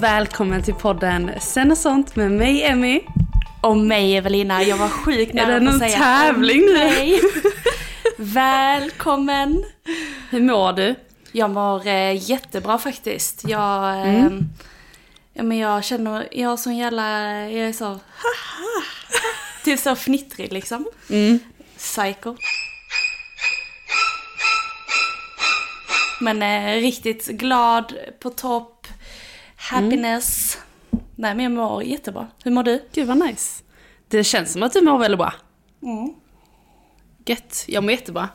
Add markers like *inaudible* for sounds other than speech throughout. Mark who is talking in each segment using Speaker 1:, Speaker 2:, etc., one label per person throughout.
Speaker 1: Välkommen till podden Sen och sånt med mig Emmy.
Speaker 2: Och mig Evelina, jag var sjukt nära
Speaker 1: Är det
Speaker 2: på att
Speaker 1: någon
Speaker 2: säga
Speaker 1: tävling nu?
Speaker 2: Välkommen!
Speaker 1: Hur mår du?
Speaker 2: Jag mår eh, jättebra faktiskt. Jag, eh,
Speaker 1: Mm.
Speaker 2: Ja, men jag känner, jag har sån jävla, jag är så, haha. *laughs* Typ så fnittrig liksom.
Speaker 1: Mm.
Speaker 2: Psycho. Men eh, riktigt glad, på topp, happiness. Nej men jag mår jättebra. Hur mår du?
Speaker 1: Gud vad nice. Det känns som att du mår väldigt bra.
Speaker 2: Mm.
Speaker 1: Gött, jag mår jättebra.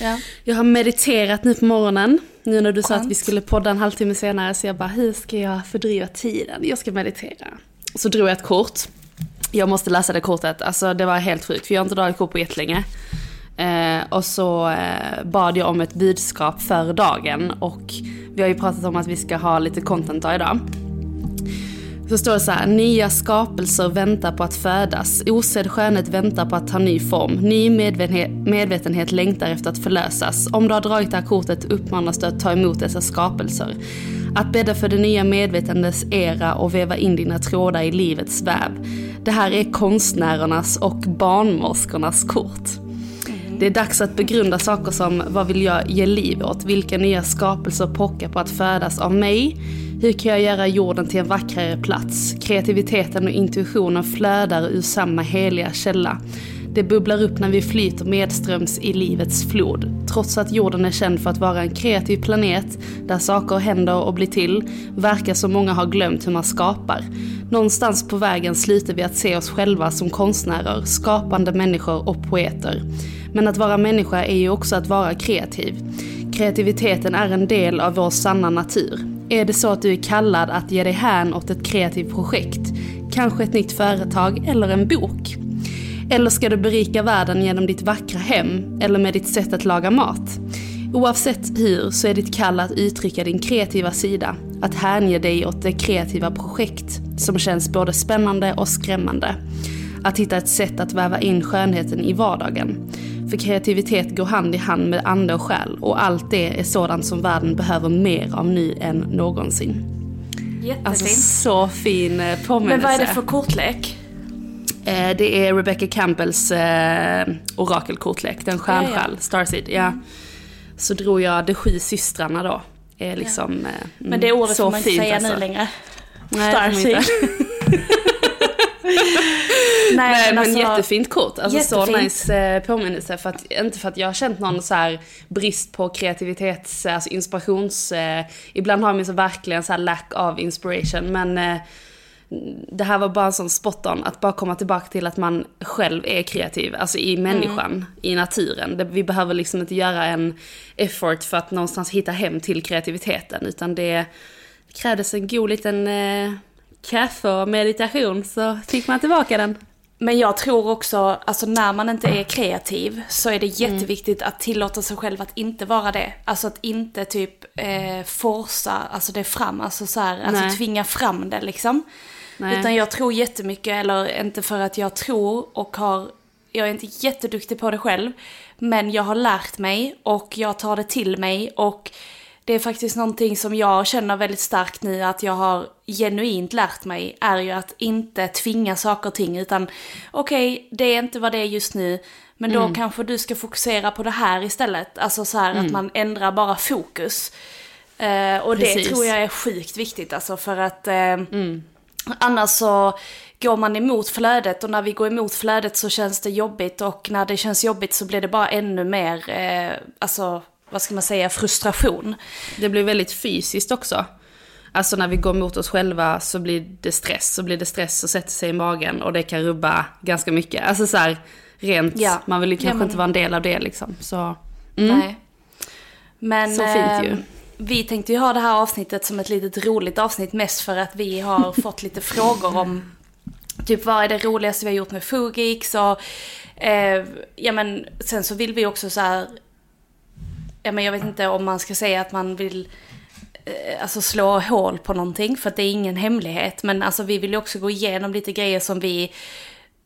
Speaker 2: Ja.
Speaker 1: Jag har mediterat nu på morgonen. Nu när du sa att
Speaker 2: Skönt.
Speaker 1: vi skulle podda en halvtimme senare så jag bara, hur ska jag fördriva tiden? Jag ska meditera. Så drog jag ett kort. Jag måste läsa det kortet, alltså det var helt sjukt för jag har inte dragit kort på jättelänge. Eh, och så eh, bad jag om ett budskap för dagen och vi har ju pratat om att vi ska ha lite content dag idag. Så står det så här, nya skapelser väntar på att födas, osedd skönhet väntar på att ta ny form, ny medvetenhet, medvetenhet längtar efter att förlösas. Om du har dragit det här kortet uppmanas du att ta emot dessa skapelser. Att bädda för det nya medvetandets era och väva in dina trådar i livets väv. Det här är konstnärernas och barnmorskornas kort. Det är dags att begrunda saker som vad vill jag ge liv åt? Vilka nya skapelser pockar på att födas av mig? Hur kan jag göra jorden till en vackrare plats? Kreativiteten och intuitionen flödar ur samma heliga källa. Det bubblar upp när vi flyter medströms i livets flod. Trots att jorden är känd för att vara en kreativ planet där saker händer och blir till, verkar så många ha glömt hur man skapar. Någonstans på vägen slutar vi att se oss själva som konstnärer, skapande människor och poeter. Men att vara människa är ju också att vara kreativ. Kreativiteten är en del av vår sanna natur. Är det så att du är kallad att ge dig hän åt ett kreativt projekt, kanske ett nytt företag eller en bok? Eller ska du berika världen genom ditt vackra hem eller med ditt sätt att laga mat? Oavsett hur så är ditt kall att uttrycka din kreativa sida, att hänge dig åt det kreativa projekt som känns både spännande och skrämmande. Att hitta ett sätt att väva in skönheten i vardagen. För kreativitet går hand i hand med ande och själ och allt det är sådant som världen behöver mer av nu än någonsin.
Speaker 2: Jättefint.
Speaker 1: Alltså så fin eh, påminnelse.
Speaker 2: Men vad är det för kortlek?
Speaker 1: Eh, det är Rebecca Campbells eh, orakelkortlek, den stjärnsjäl,
Speaker 2: Ja, ja.
Speaker 1: Starseed. Ja. Så drog jag de sju systrarna då. Är liksom, eh,
Speaker 2: Men det ordet får man inte
Speaker 1: fint,
Speaker 2: säga
Speaker 1: alltså.
Speaker 2: nu längre.
Speaker 1: Nej.
Speaker 2: Starseed. *laughs* *laughs* *laughs* Nej,
Speaker 1: Nej men
Speaker 2: alltså,
Speaker 1: jättefint kort, alltså så
Speaker 2: jättefint.
Speaker 1: nice eh, påminnelse. För att, inte för att jag har känt någon så här brist på kreativitets, alltså inspirations... Eh, ibland har man så verkligen så lack of inspiration men eh, det här var bara en sån spot on, att bara komma tillbaka till att man själv är kreativ, alltså i människan,
Speaker 2: Mm.
Speaker 1: i naturen. Vi behöver liksom inte göra en effort för att någonstans hitta hem till kreativiteten, utan det krävdes en god liten eh, kaffe och meditation så fick man tillbaka den.
Speaker 2: Men jag tror också, alltså när man inte är kreativ så är det jätteviktigt att tillåta sig själv att inte vara det. Alltså att inte typ eh, forsa, alltså det fram, alltså så här, alltså
Speaker 1: Nej.
Speaker 2: tvinga fram det liksom.
Speaker 1: Nej.
Speaker 2: Utan jag tror jättemycket, eller inte för att jag tror och har, jag är inte jätteduktig på det själv. Men jag har lärt mig och jag tar det till mig och det är faktiskt någonting som jag känner väldigt starkt nu att jag har genuint lärt mig är ju att inte tvinga saker och ting utan okej, det är inte vad det är just nu men då
Speaker 1: Mm.
Speaker 2: kanske du ska fokusera på det här istället. Alltså så här att man ändrar bara fokus. Eh, och det
Speaker 1: Precis.
Speaker 2: tror jag är sjukt viktigt alltså för att eh, annars så går man emot flödet och när vi går emot flödet så känns det jobbigt och när det känns jobbigt så blir det bara ännu mer, eh, alltså vad ska man säga, frustration.
Speaker 1: Det blir väldigt fysiskt också. Alltså när vi går mot oss själva så blir det stress, så blir det stress och sätter sig i magen och det kan rubba ganska mycket. Alltså så här, rent,
Speaker 2: Ja.
Speaker 1: man vill ju
Speaker 2: Ja,
Speaker 1: kanske
Speaker 2: men-
Speaker 1: inte vara en del av det liksom. Så, mm.
Speaker 2: Nej. Men
Speaker 1: Så fint ju.
Speaker 2: eh, vi tänkte ju ha det här avsnittet som ett litet roligt avsnitt mest för att vi har *laughs* fått lite frågor om typ vad är det roligaste vi har gjort med Fugix och eh, ja men sen så vill vi också så här ja men jag vet inte om man ska säga att man vill eh, alltså slå hål på någonting för att det är ingen hemlighet men alltså vi vill ju också gå igenom lite grejer som vi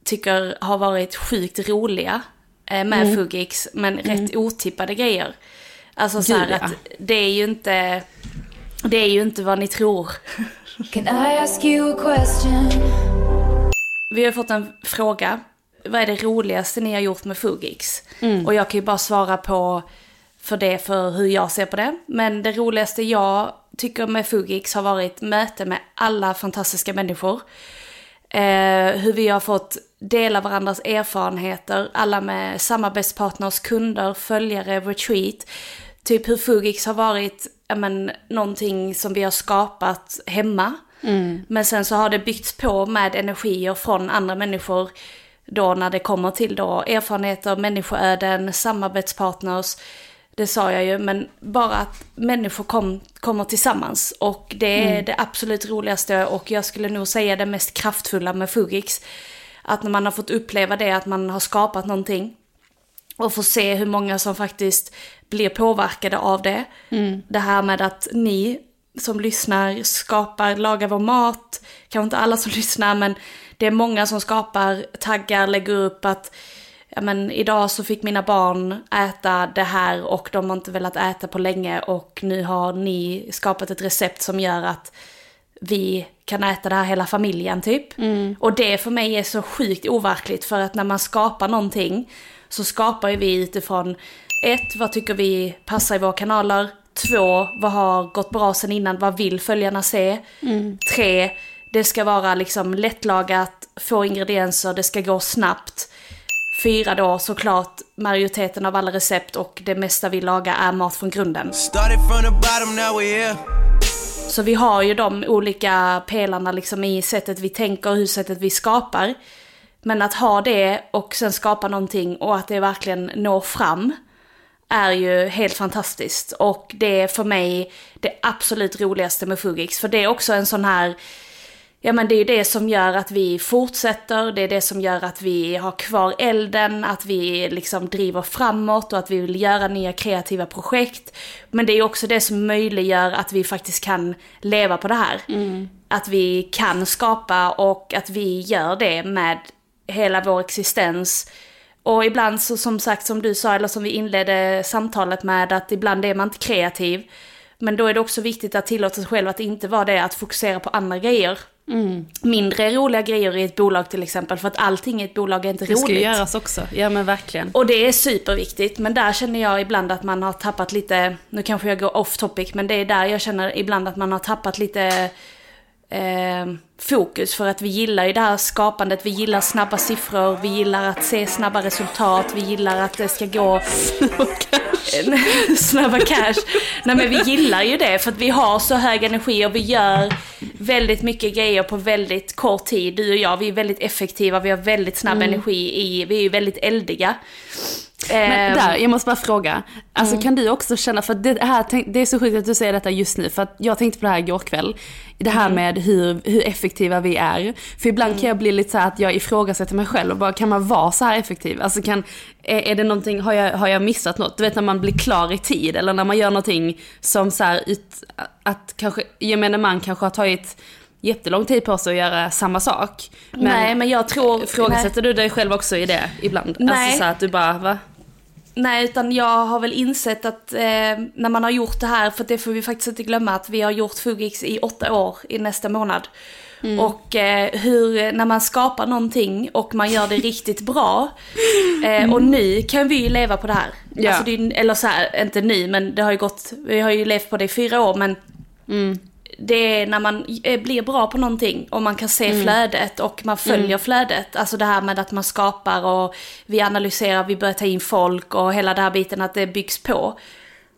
Speaker 2: tycker har varit sjukt roliga eh, med
Speaker 1: Mm.
Speaker 2: Fugix men rätt otippade grejer. Alltså så här att det är ju inte det är ju inte vad ni tror.
Speaker 3: Can I ask you a question?
Speaker 2: Vi har fått en fråga. Vad är det roligaste ni har gjort med Fugix?
Speaker 1: Mm.
Speaker 2: Och jag kan ju bara svara på för det, för hur jag ser på det. Men det roligaste jag tycker med Fugix har varit möte med alla fantastiska människor. Eh, hur vi har fått dela varandras erfarenheter, alla med samarbetspartners, kunder, följare, retreat. Typ hur Fugix har varit men, någonting som vi har skapat hemma. Men sen så har det byggts på med energier från andra människor. Då när det kommer till då erfarenheter, människoöden, samarbetspartners. Det sa jag ju, men bara att människor kom, kommer tillsammans. Och det är det absolut roligaste och jag skulle nog säga det mest kraftfulla med Fugix. Att när man har fått uppleva det, att man har skapat någonting. Och få se hur många som faktiskt blir påverkade av det. Det här med att ni som lyssnar skapar, lagar vår mat. Kanske inte alla som *laughs* lyssnar men det är många som skapar, taggar, lägger upp att ja, men idag så fick mina barn äta det här och de har inte velat äta på länge och nu har ni skapat ett recept som gör att vi kan äta det här hela familjen typ. Och det för mig är så sjukt overkligt för att när man skapar någonting så skapar ju vi utifrån ett, vad tycker vi passar i våra kanaler? Två, vad har gått bra sen innan? Vad vill följarna se? Tre, det ska vara liksom lättlagat, få ingredienser, det ska gå snabbt. Fyra då såklart majoriteten av alla recept och det mesta vi lagar är mat från grunden. Så vi har ju de olika pelarna liksom i sättet vi tänker och hur sättet vi skapar. Men att ha det och sen skapa någonting och att det verkligen når fram är ju helt fantastiskt. Och det är för mig det absolut roligaste med Fugix. För det är också en sån här, ja men det är ju det som gör att vi fortsätter, det är det som gör att vi har kvar elden, att vi liksom driver framåt och att vi vill göra nya kreativa projekt. Men det är också det som möjliggör att vi faktiskt kan leva på det här. Att vi kan skapa och att vi gör det med hela vår existens. Och ibland så som sagt som du sa, eller som vi inledde samtalet med, att ibland är man inte kreativ. Men då är det också viktigt att tillåta sig själv att inte vara det, att fokusera på andra grejer. Mindre roliga grejer i ett bolag till exempel, för att allting i ett bolag är inte
Speaker 1: Det ska
Speaker 2: roligt.
Speaker 1: göras också, ja men verkligen.
Speaker 2: Och det är superviktigt, men där känner jag ibland att man har tappat lite, nu kanske jag går off topic, men det är där jag känner ibland att man har tappat lite eh, fokus. För att vi gillar ju det här skapandet, vi gillar snabba siffror, vi gillar att se snabba resultat, vi gillar att det ska gå *laughs* *laughs* snabba cash. Nej men vi gillar ju det för att vi har så hög energi och vi gör väldigt mycket grejer på väldigt kort tid. Du och jag, vi är väldigt effektiva, vi har väldigt snabb energi i, vi är ju väldigt eldiga.
Speaker 1: Men
Speaker 2: Ehm,
Speaker 1: där, jag måste bara fråga. Alltså
Speaker 2: Mm.
Speaker 1: kan du också känna, för det, här, det är så sjukt att du säger detta just nu, för att jag tänkte på det här igår kväll. Det
Speaker 2: Mm.
Speaker 1: här med hur, hur effektiva vi är. För ibland kan jag bli lite så att jag ifrågasätter mig själv och bara, kan man vara så här effektiv? Alltså kan, är, är det någonting, har jag, har jag missat något? Du vet när man blir klar i tid, eller när man gör någonting som så här, ut, att kanske, gemene man kanske har tagit jättelång tid på sig att göra samma sak.
Speaker 2: nej, men jag tror...
Speaker 1: Ifrågasätter du dig själv också i det ibland?
Speaker 2: Nej.
Speaker 1: Alltså så att du bara, va?
Speaker 2: Nej, utan jag har väl insett att eh, när man har gjort det här, för det får vi faktiskt inte glömma, att vi har gjort Fugix i åtta år i nästa månad.
Speaker 1: Mm.
Speaker 2: Och eh, hur, när man skapar någonting och man gör det *laughs* riktigt bra, eh, och nu kan vi ju leva på det här.
Speaker 1: Mm. Ja.
Speaker 2: Alltså det är, eller så här, inte nu, men det har ju gått, vi har ju levt på det i fyra år, men
Speaker 1: Mm.
Speaker 2: Det är när man eh, blir bra på någonting och man kan se
Speaker 1: Mm.
Speaker 2: flödet och man följer flödet. Alltså det här med att man skapar och vi analyserar, vi börjar ta in folk och hela den här biten att det byggs på.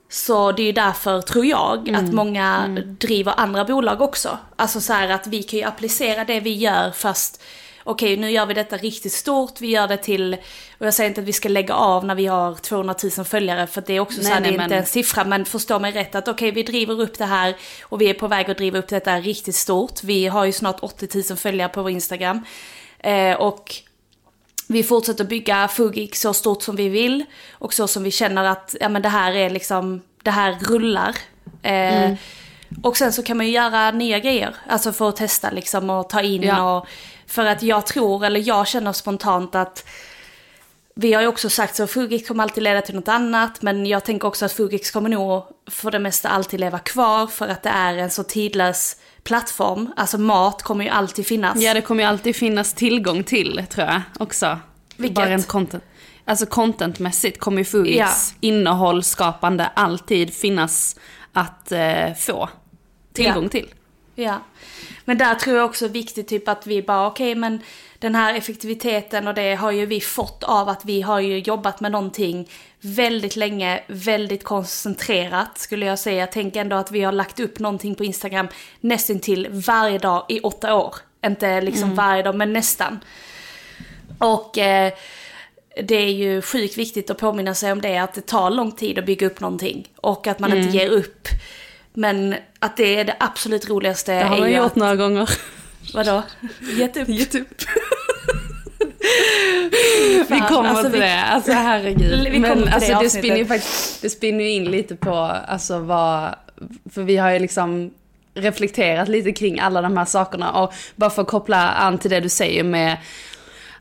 Speaker 2: Så det är ju därför, tror jag,
Speaker 1: Mm.
Speaker 2: att många driver andra bolag också. Alltså så här att vi kan ju applicera det vi gör fast okej nu gör vi detta riktigt stort, vi gör det till, och jag säger inte att vi ska lägga av när vi har 200 000 följare för det är också så
Speaker 1: Nej,
Speaker 2: här,
Speaker 1: nej,
Speaker 2: det är inte
Speaker 1: men-
Speaker 2: en siffra men förstå mig rätt att okej vi driver upp det här och vi är på väg att driva upp detta riktigt stort. Vi har ju snart 80 000 följare på vår Instagram. Eh, och vi fortsätter bygga Fugik så stort som vi vill och så som vi känner att ja, men det här är liksom, det här rullar. Eh, Och sen så kan man ju göra nya grejer, alltså för att testa liksom och ta in
Speaker 1: Ja.
Speaker 2: och för att jag tror, eller jag känner spontant att vi har ju också sagt så Fugix kommer alltid leda till något annat, men jag tänker också att Fugix kommer nog för det mesta alltid leva kvar för att det är en så tidlös plattform. Alltså mat kommer ju alltid finnas.
Speaker 1: Ja, det kommer ju alltid finnas tillgång till, tror jag också.
Speaker 2: Vilket?
Speaker 1: Bara rent content. Alltså contentmässigt kommer ju Fugix
Speaker 2: Ja.
Speaker 1: innehållsskapande alltid finnas att eh, få tillgång
Speaker 2: Ja.
Speaker 1: till.
Speaker 2: Ja. Men där tror jag också är viktigt typ att vi bara okej men den här effektiviteten och det har ju vi fått av att vi har ju jobbat med någonting väldigt länge, väldigt koncentrerat skulle jag säga. Tänk ändå att vi har lagt upp någonting på Instagram nästan till varje dag i åtta år. Inte liksom varje dag men nästan. Och eh, det är ju sjukt viktigt att påminna sig om det, att det tar lång tid att bygga upp någonting. Och att man inte ger upp. Men att det är det absolut roligaste
Speaker 1: Det har
Speaker 2: är ju
Speaker 1: gjort
Speaker 2: att...
Speaker 1: några gånger.
Speaker 2: Vadå? Gett upp?
Speaker 1: Gett upp. *laughs* vi kommer
Speaker 2: alltså,
Speaker 1: till
Speaker 2: vi-
Speaker 1: det, alltså herregud.
Speaker 2: Vi
Speaker 1: Men
Speaker 2: det
Speaker 1: alltså, det, spinner ju faktiskt, det spinner ju in lite på, alltså vad, för vi har ju liksom reflekterat lite kring alla de här sakerna och bara för att koppla an till det du säger med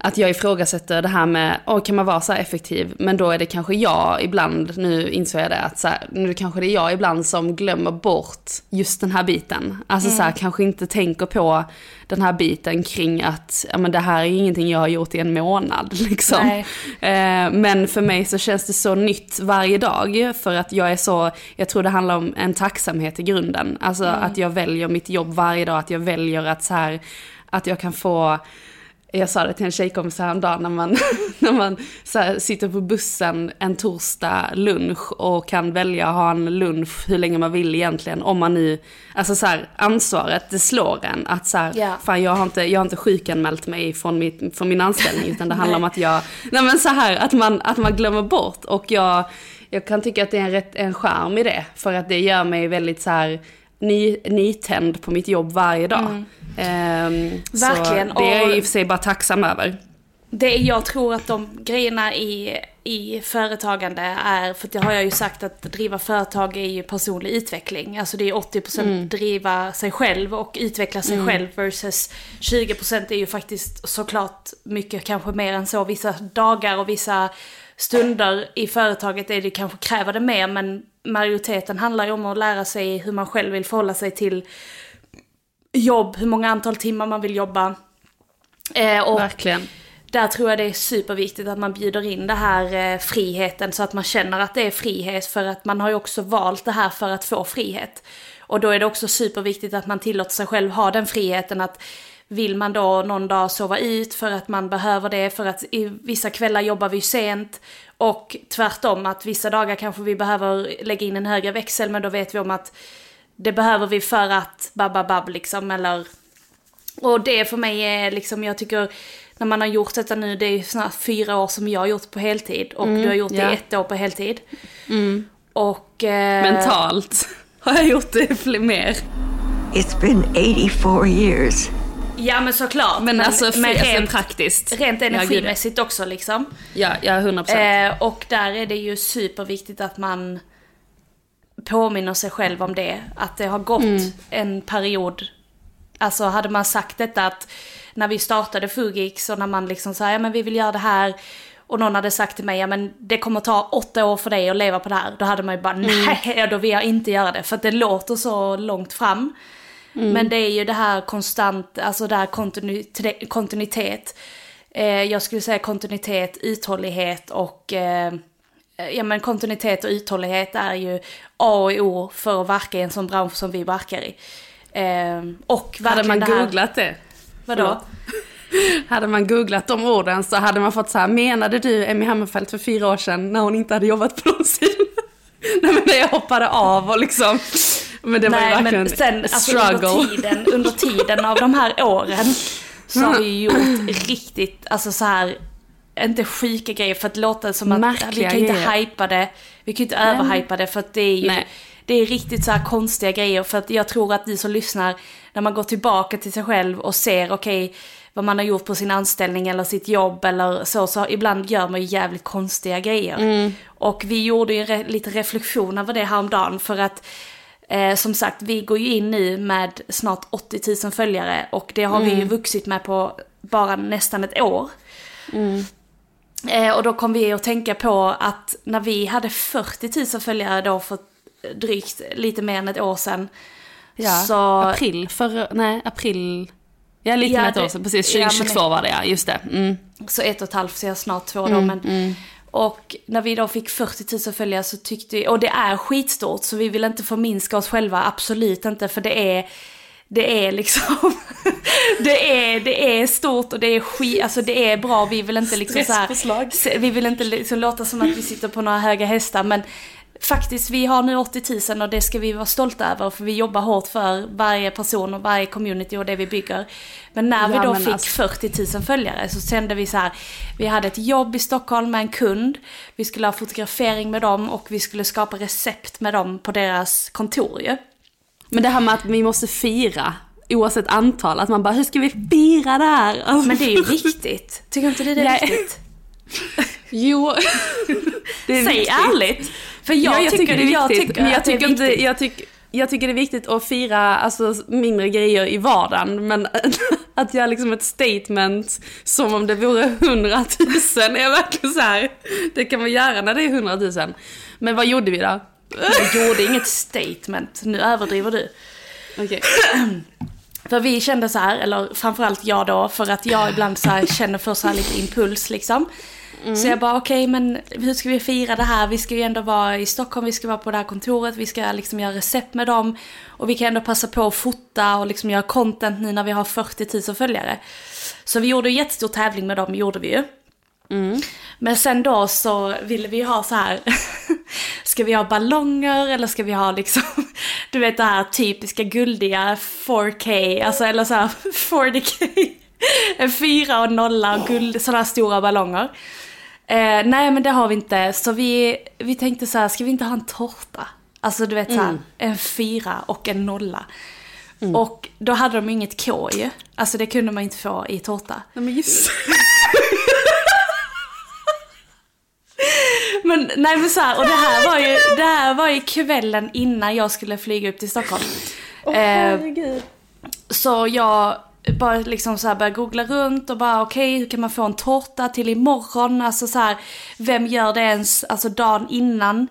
Speaker 1: att jag ifrågasätter det här med, åh kan man vara så effektiv? Men då är det kanske jag ibland, nu insåg jag det, att så här, nu kanske det är jag ibland som glömmer bort just den här biten. Alltså så här, kanske inte tänker på den här biten kring att, ja men det här är ingenting jag har gjort i en månad *laughs* liksom. Eh, men för mig så känns det så nytt varje dag för att jag är så, jag tror det handlar om en tacksamhet i grunden. Alltså att jag väljer mitt jobb varje dag, att jag väljer att så här, att jag kan få jag sa det till en tjejkompis häromdagen när man, *laughs* när man sitter på bussen en torsdag lunch och kan välja att ha en lunch hur länge man vill egentligen. Om man nu, alltså så här, ansvaret det slår en att så här,
Speaker 2: Ja.
Speaker 1: fan jag har inte, jag har inte sjukanmält mig från, mitt, från min anställning utan det *laughs* handlar om att jag, nej men så här att man, att man glömmer bort och jag, jag kan tycka att det är en, rätt, en charm i det för att det gör mig väldigt så här ny, nytänd på mitt jobb varje dag. Ehm,
Speaker 2: Verkligen,
Speaker 1: Så det är jag i och för sig bara tacksam över.
Speaker 2: Det jag tror att de grejerna i, i företagande är, för det har jag ju sagt att driva företag är ju personlig utveckling. Alltså det är 80% driva sig själv och utveckla sig själv versus 20% är ju faktiskt såklart mycket kanske mer än så. Vissa dagar och vissa stunder i företaget är det kanske kräver det mer men majoriteten handlar ju om att lära sig hur man själv vill förhålla sig till jobb, hur många antal timmar man vill jobba. Eh, och
Speaker 1: Verkligen
Speaker 2: där tror jag det är superviktigt att man bjuder in det här eh, friheten så att man känner att det är frihet för att man har ju också valt det här för att få frihet. Och då är det också superviktigt att man tillåter sig själv ha den friheten att vill man då någon dag sova ut för att man behöver det för att i vissa kvällar jobbar vi sent och tvärtom att vissa dagar kanske vi behöver lägga in en högre växel men då vet vi om att det behöver vi för att bababab liksom eller och det för mig är liksom, jag tycker när man har gjort detta nu, det är ju snart fyra år som jag har gjort på heltid och du har gjort det
Speaker 1: ja.
Speaker 2: i ett år på heltid. Och... Eh,
Speaker 1: Mentalt har jag gjort det fler mer.
Speaker 4: It's been 84 years.
Speaker 2: Ja men såklart.
Speaker 1: Men alltså,
Speaker 2: men
Speaker 1: men rent, praktiskt.
Speaker 2: rent
Speaker 1: Ja,
Speaker 2: energimässigt också liksom.
Speaker 1: Ja, ja 100 procent.
Speaker 2: Eh, och där är det ju superviktigt att man påminner sig själv om det. Att det har gått
Speaker 1: Mm.
Speaker 2: en period. Alltså hade man sagt detta att när vi startade Fugix och när man liksom sa ja men vi vill göra det här. Och någon hade sagt till mig, ja men det kommer ta åtta år för dig att leva på det här. Då hade man ju bara,
Speaker 1: Mm.
Speaker 2: nej då vill jag inte göra det. För att det låter så långt fram.
Speaker 1: Mm.
Speaker 2: Men det är ju det här konstant, alltså det här kontinuitet. Eh, jag skulle säga kontinuitet, uthållighet och eh, ja men kontinuitet och uthållighet är ju A och O för att verka i en sån bransch som vi verkar i. Eh, och
Speaker 1: Hade man
Speaker 2: det här-
Speaker 1: googlat det?
Speaker 2: Vadå?
Speaker 1: Förlåt. Hade man googlat de orden så hade man fått så här, menade du Emmy Hammerfelt för fyra år sedan när hon inte hade jobbat på sidorna? *laughs* Nej men när jag hoppade av och liksom, men det var ju
Speaker 2: Nej
Speaker 1: verkligen
Speaker 2: men sen alltså,
Speaker 1: struggle.
Speaker 2: under, tiden, under tiden av de här åren så har vi ju gjort riktigt, alltså så här inte sjuka grejer för att låta som att vi
Speaker 1: Märkliga
Speaker 2: kan inte
Speaker 1: grejer.
Speaker 2: hypa det, vi kan inte överhypa det för att det är ju
Speaker 1: Nej.
Speaker 2: det är riktigt så här konstiga grejer för att jag tror att ni som lyssnar, när man går tillbaka till sig själv och ser okej vad man har gjort på sin anställning eller sitt jobb eller så, så ibland gör man ju jävligt konstiga grejer.
Speaker 1: Mm.
Speaker 2: Och vi gjorde ju re- lite reflektion över det häromdagen för att Eh, som sagt, vi går ju in nu med snart 80 000 följare och det har vi
Speaker 1: Mm.
Speaker 2: ju vuxit med på bara nästan ett år. Eh, och då kom vi att tänka på att när vi hade 40 000 följare då för drygt lite mer än ett år sedan.
Speaker 1: Ja,
Speaker 2: så,
Speaker 1: april. Förra, nej april, ja lite
Speaker 2: Ja,
Speaker 1: mer ett år sedan, precis
Speaker 2: ja, men-
Speaker 1: 2022 var det ja, just det. Mm.
Speaker 2: så ett och ett halvt, så jag snart två då. Men, Och när vi då fick 40 000 följare så tyckte vi, och det är skitstort så vi vill inte förminska oss själva, absolut inte för det är det är liksom, *laughs* det är, det är stort och det är skit, alltså det är bra, vi vill inte liksom så här, vi vill inte liksom låta som att vi sitter på några höga hästar men faktiskt vi har nu 80 000 och det ska vi vara stolta över för vi jobbar hårt för varje person och varje community och det vi bygger. Men när vi
Speaker 1: Ja,
Speaker 2: då fick
Speaker 1: alltså-
Speaker 2: 40 000 följare så kände vi så här, vi hade ett jobb i Stockholm med en kund, vi skulle ha fotografering med dem och vi skulle skapa recept med dem på deras kontor ju.
Speaker 1: Men det här med att vi måste fira, oavsett antal, att man bara hur ska vi fira det här? Alltså,
Speaker 2: Men det är ju viktigt, tycker inte du det är
Speaker 1: Nej.
Speaker 2: viktigt? *laughs*
Speaker 1: Jo, det är
Speaker 2: Säg
Speaker 1: viktigt.
Speaker 2: ärligt! För jag,
Speaker 1: ja,
Speaker 2: tycker,
Speaker 1: det är
Speaker 2: jag
Speaker 1: viktigt.
Speaker 2: tycker
Speaker 1: men jag
Speaker 2: att det är
Speaker 1: tycker, inte,
Speaker 2: viktigt.
Speaker 1: jag, tycker, jag tycker det är viktigt att fira alltså, mindre grejer i vardagen. Men *laughs* att göra liksom ett statement som om det vore hundratusen är verkligen så här. Det kan man göra när det är hundratusen. Men vad gjorde vi då?
Speaker 2: Jag gjorde inget statement, nu överdriver du.
Speaker 1: Okej. *clears throat*
Speaker 2: För vi kände så här, eller framförallt jag då, för att jag ibland så här känner för så här lite impuls liksom. Så jag bara okej men hur ska vi fira det här? Vi ska ju ändå vara i Stockholm, vi ska vara på det här kontoret, vi ska liksom göra recept med dem. Och vi kan ändå passa på att fota och liksom göra content nu när vi har 40 000 följare. Så vi gjorde en jättestor tävling med dem, gjorde vi ju. Men sen då så ville vi ha så här, *laughs* ska vi ha ballonger eller ska vi ha liksom, *laughs* du vet det här typiska guldiga 4K, alltså eller så här *laughs* 40K. En fyra och nolla och guld, sådana här stora ballonger. Eh, nej men det har vi inte, så vi, vi tänkte så här, ska vi inte ha en tårta? Alltså du vet så här, en fyra och en nolla. Och då hade de inget K ju. Alltså det kunde man inte få i tårta.
Speaker 1: Nej men just
Speaker 2: Men nej men så här, och det här var ju, det här var ju kvällen innan jag skulle flyga upp till Stockholm. eh, så jag bara liksom så här började googla runt och bara okej hur kan man få en tårta till imorgon? Alltså så här, vem gör det ens alltså dagen innan?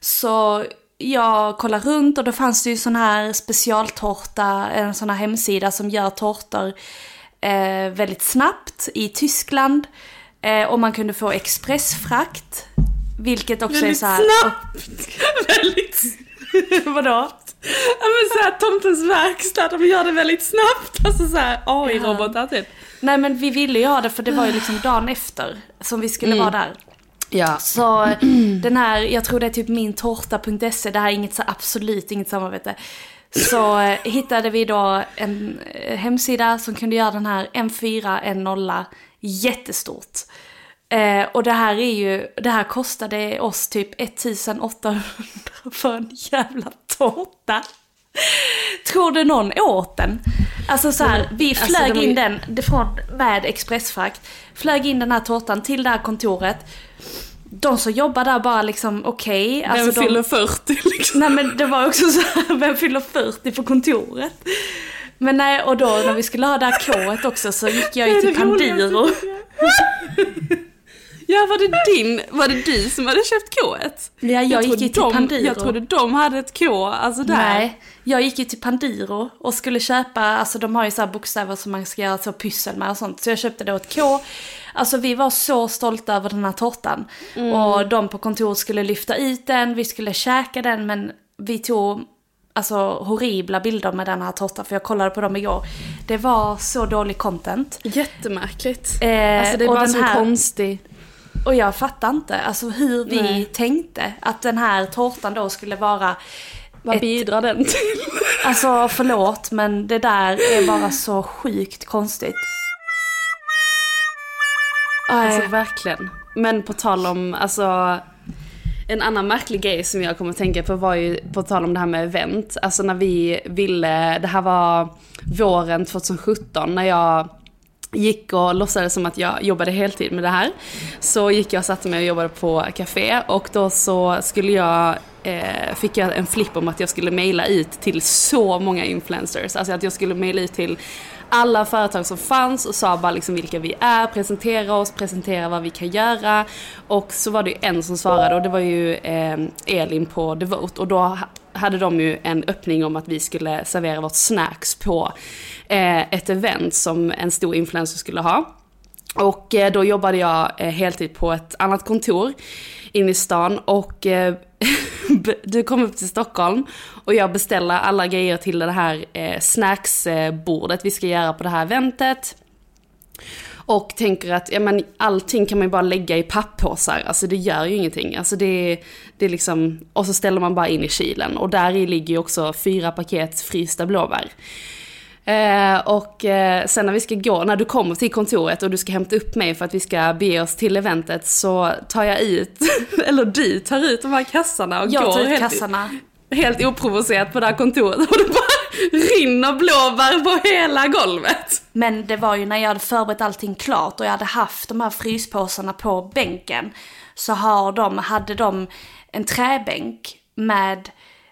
Speaker 2: Så jag kollade runt och då fanns det ju sån här specialtårta, en sån här hemsida som gör tårtor eh, väldigt snabbt i Tyskland. Eh, och man kunde få expressfrakt. Vilket också är
Speaker 1: Väldigt
Speaker 2: så här...
Speaker 1: snabbt! *laughs* Väldigt *laughs*
Speaker 2: Vadå?
Speaker 1: Ja men såhär tomtens verkstad, de gör det väldigt snabbt. Alltså såhär AI-robotar typ.
Speaker 2: Nej men vi ville ju ha det för det var ju liksom dagen efter som vi skulle vara där.
Speaker 1: Ja.
Speaker 2: Så den här, jag tror det är typ mintårta.se, det här är inget, så absolut inget samarbete. Så eh, hittade vi då en eh, hemsida som kunde göra den här en fyra, en nolla Jättestort. Eh, och det här är ju, det här kostade oss typ 1800 för en jävla tårta. Tror du någon åt den? Alltså så här, vi
Speaker 1: Alltså,
Speaker 2: flög
Speaker 1: de är-
Speaker 2: in den från, med expressfrakt. Flög in den här tårtan till det här kontoret. De som jobbar där bara liksom okej.
Speaker 1: Vem
Speaker 2: alltså de-
Speaker 1: fyller 40 liksom?
Speaker 2: Nej men det var också så här, *laughs* vem fyller 40 på kontoret? Men nej, och då när vi skulle ha det här K också så gick jag ju till Pandiro. *laughs*
Speaker 1: Ja, var det din, var det du som hade köpt K-et?
Speaker 2: Ja, jag, gick
Speaker 1: trodde
Speaker 2: ju till
Speaker 1: de,
Speaker 2: Pandiro.
Speaker 1: Jag trodde de hade ett K, alltså där.
Speaker 2: Nej, jag gick ju till Pandiro och skulle köpa, alltså de har ju så här bokstäver som man ska göra så pyssel med och sånt. Så jag köpte då ett K. Alltså vi var så stolta över den här tårtan. Och de på kontoret skulle lyfta ut den, vi skulle käka den men vi tog alltså horribla bilder med den här tårtan för jag kollade på dem igår. Det var så dålig content.
Speaker 1: Jättemärkligt.
Speaker 2: Eh,
Speaker 1: alltså det är bara så
Speaker 2: här-
Speaker 1: konstig.
Speaker 2: Och jag fattar inte alltså hur vi
Speaker 1: Nej.
Speaker 2: tänkte att den här tårtan då skulle vara
Speaker 1: Vad
Speaker 2: ett-
Speaker 1: bidrar den till? *laughs*
Speaker 2: Alltså förlåt men det där är bara så sjukt konstigt.
Speaker 1: Alltså verkligen. Men på tal om, alltså en annan märklig grej som jag kommer att tänka på var ju på tal om det här med event. Alltså när vi ville, det här var våren 2017 när jag gick och låtsades som att jag jobbade heltid med det här. Så gick jag och satte mig och jobbade på café och då så skulle jag eh, fick jag en flipp om att jag skulle mejla ut till så många influencers. Alltså att jag skulle mejla ut till alla företag som fanns och sa bara liksom vilka vi är, presentera oss, presentera vad vi kan göra. Och så var det ju en som svarade och det var ju eh, Elin på Devote och då hade de ju en öppning om att vi skulle servera vårt snacks på Eh, ett event som en stor influencer skulle ha. Och eh, då jobbade jag eh, heltid på ett annat kontor inne i stan och eh, *laughs* du kom upp till Stockholm och jag beställer alla grejer till det här eh, snacksbordet vi ska göra på det här eventet. Och tänker att ja, men allting kan man ju bara lägga i papppåsar, alltså det gör ju ingenting. Alltså det, det är liksom, och så ställer man bara in i kylen och där i ligger ju också fyra paket frysta blåbär. Eh, och eh, sen när vi ska gå, när du kommer till kontoret och du ska hämta upp mig för att vi ska bege oss till eventet så tar jag ut, *laughs* eller du tar ut de här kassarna och
Speaker 2: Jag
Speaker 1: går
Speaker 2: tar ut
Speaker 1: helt,
Speaker 2: kassarna.
Speaker 1: helt oprovocerat på det här kontoret *laughs* och det bara rinner blåbär på hela golvet.
Speaker 2: Men det var ju när jag hade förberett allting klart och jag hade haft de här fryspåsarna på bänken. Så har de, hade de en träbänk med,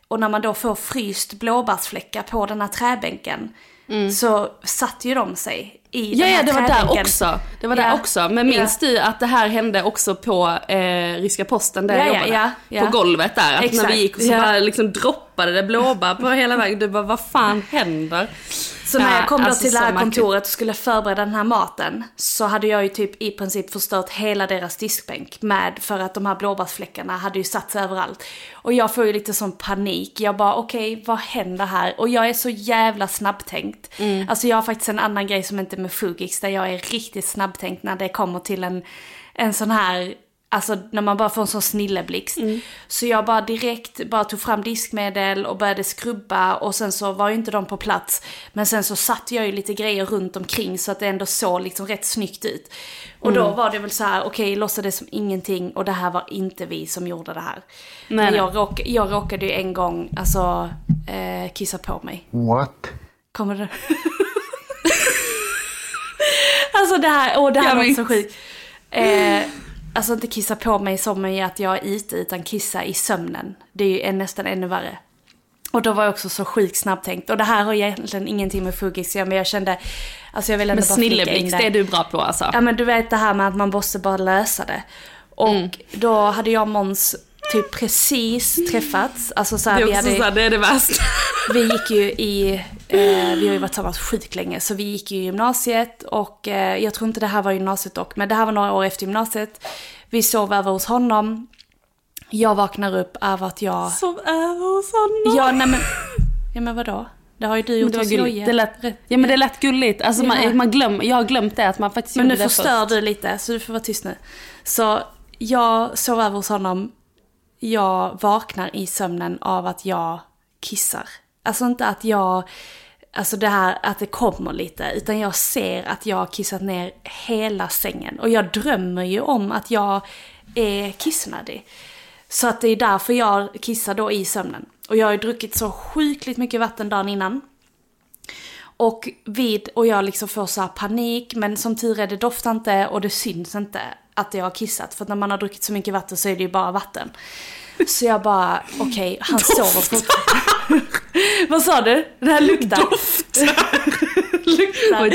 Speaker 2: och när man då får fryst blåbärsfläckar på den här träbänken. Så satt ju de sig i
Speaker 1: Mm. Ja,
Speaker 2: den
Speaker 1: ja
Speaker 2: här
Speaker 1: det var där också. Det var där
Speaker 2: Ja.
Speaker 1: också. Men minns
Speaker 2: Ja.
Speaker 1: du att det här hände också på eh, ryska posten där
Speaker 2: Ja,
Speaker 1: jag
Speaker 2: ja,
Speaker 1: jobbade?
Speaker 2: ja, ja.
Speaker 1: På golvet där. Att när
Speaker 2: Exakt.
Speaker 1: vi gick och så
Speaker 2: Ja.
Speaker 1: bara liksom droppade det blåbär på hela vägen. Du bara, vad fan händer?
Speaker 2: Så när jag kom då
Speaker 1: alltså
Speaker 2: till det här kontoret och skulle förbereda den här maten så hade jag ju typ i princip förstört hela deras diskbänk med för att de här blåbärsfläckarna hade ju satt sig överallt. Och jag får ju lite sån panik. Jag bara okej, vad händer här? Och jag är så jävla snabbtänkt.
Speaker 1: Mm.
Speaker 2: Alltså jag har faktiskt en annan grej som inte är med Fugix där jag är riktigt snabbtänkt när det kommer till en, en sån här Alltså när man bara får en sån snilleblixt. Så jag bara direkt bara tog fram diskmedel och började skrubba och sen så var ju inte de på plats. Men sen så satte jag ju lite grejer runt omkring så att det ändå såg liksom rätt snyggt ut. Och då var det väl så här, okej låtsades som ingenting och det här var inte vi som gjorde det här.
Speaker 1: Nej,
Speaker 2: Men jag, råk, jag råkade ju en gång, alltså, eh, kissa på mig.
Speaker 5: What?
Speaker 2: Kommer det? *laughs* alltså det här, åh det här var
Speaker 1: minns.
Speaker 2: så sjukt. Eh, alltså inte kissa på mig som i att jag är ute utan kissa i sömnen. Det är ju nästan ännu värre. Och då var jag också så sjukt snabbtänkt. Och det här har egentligen ingenting med fuggis men jag kände, alltså jag vill ändå
Speaker 1: Men
Speaker 2: bara
Speaker 1: snilleblixt,
Speaker 2: det.
Speaker 1: det är du bra på alltså.
Speaker 2: Ja men du vet det här med att man måste bara lösa det. Och
Speaker 1: Mm.
Speaker 2: då hade jag Måns typ precis träffats. Alltså så här,
Speaker 1: det är
Speaker 2: vi
Speaker 1: också
Speaker 2: hade,
Speaker 1: så här, det är det värsta.
Speaker 2: vi gick ju i, eh, vi har ju varit tillsammans sjukt länge, så vi gick ju i gymnasiet och eh, jag tror inte det här var gymnasiet dock, men det här var några år efter gymnasiet. Vi sov över hos honom. Jag vaknar upp över att jag...
Speaker 1: Som är hos honom.
Speaker 2: Ja, nej men... Ja men vadå? Det har ju du gjort hos. Jojje.
Speaker 1: Det lät, ja men det lät gulligt. Alltså
Speaker 2: Ja.
Speaker 1: man, glöm, jag har glömt det, att man faktiskt
Speaker 2: Men nu
Speaker 1: det
Speaker 2: förstör
Speaker 1: först.
Speaker 2: du lite, så du får vara tyst nu. Så jag sov över hos honom. Jag vaknar i sömnen av att jag kissar. Alltså inte att jag alltså det här att det kommer lite, utan jag ser att jag har kissat ner hela sängen. Och jag drömmer ju om att jag är kissnödig. Så att det är därför jag kissar då i sömnen. Och jag har ju druckit så sjukligt mycket vatten dagen innan. Och vid, och jag liksom får så här panik, men som tur är det doftar inte och det syns inte att jag har kissat. För att när man har druckit så mycket vatten så är det ju bara vatten. Så jag bara, okej, okay, han sover fortfarande. Vad sa du? Det här luktar.
Speaker 1: Doftar. luktar.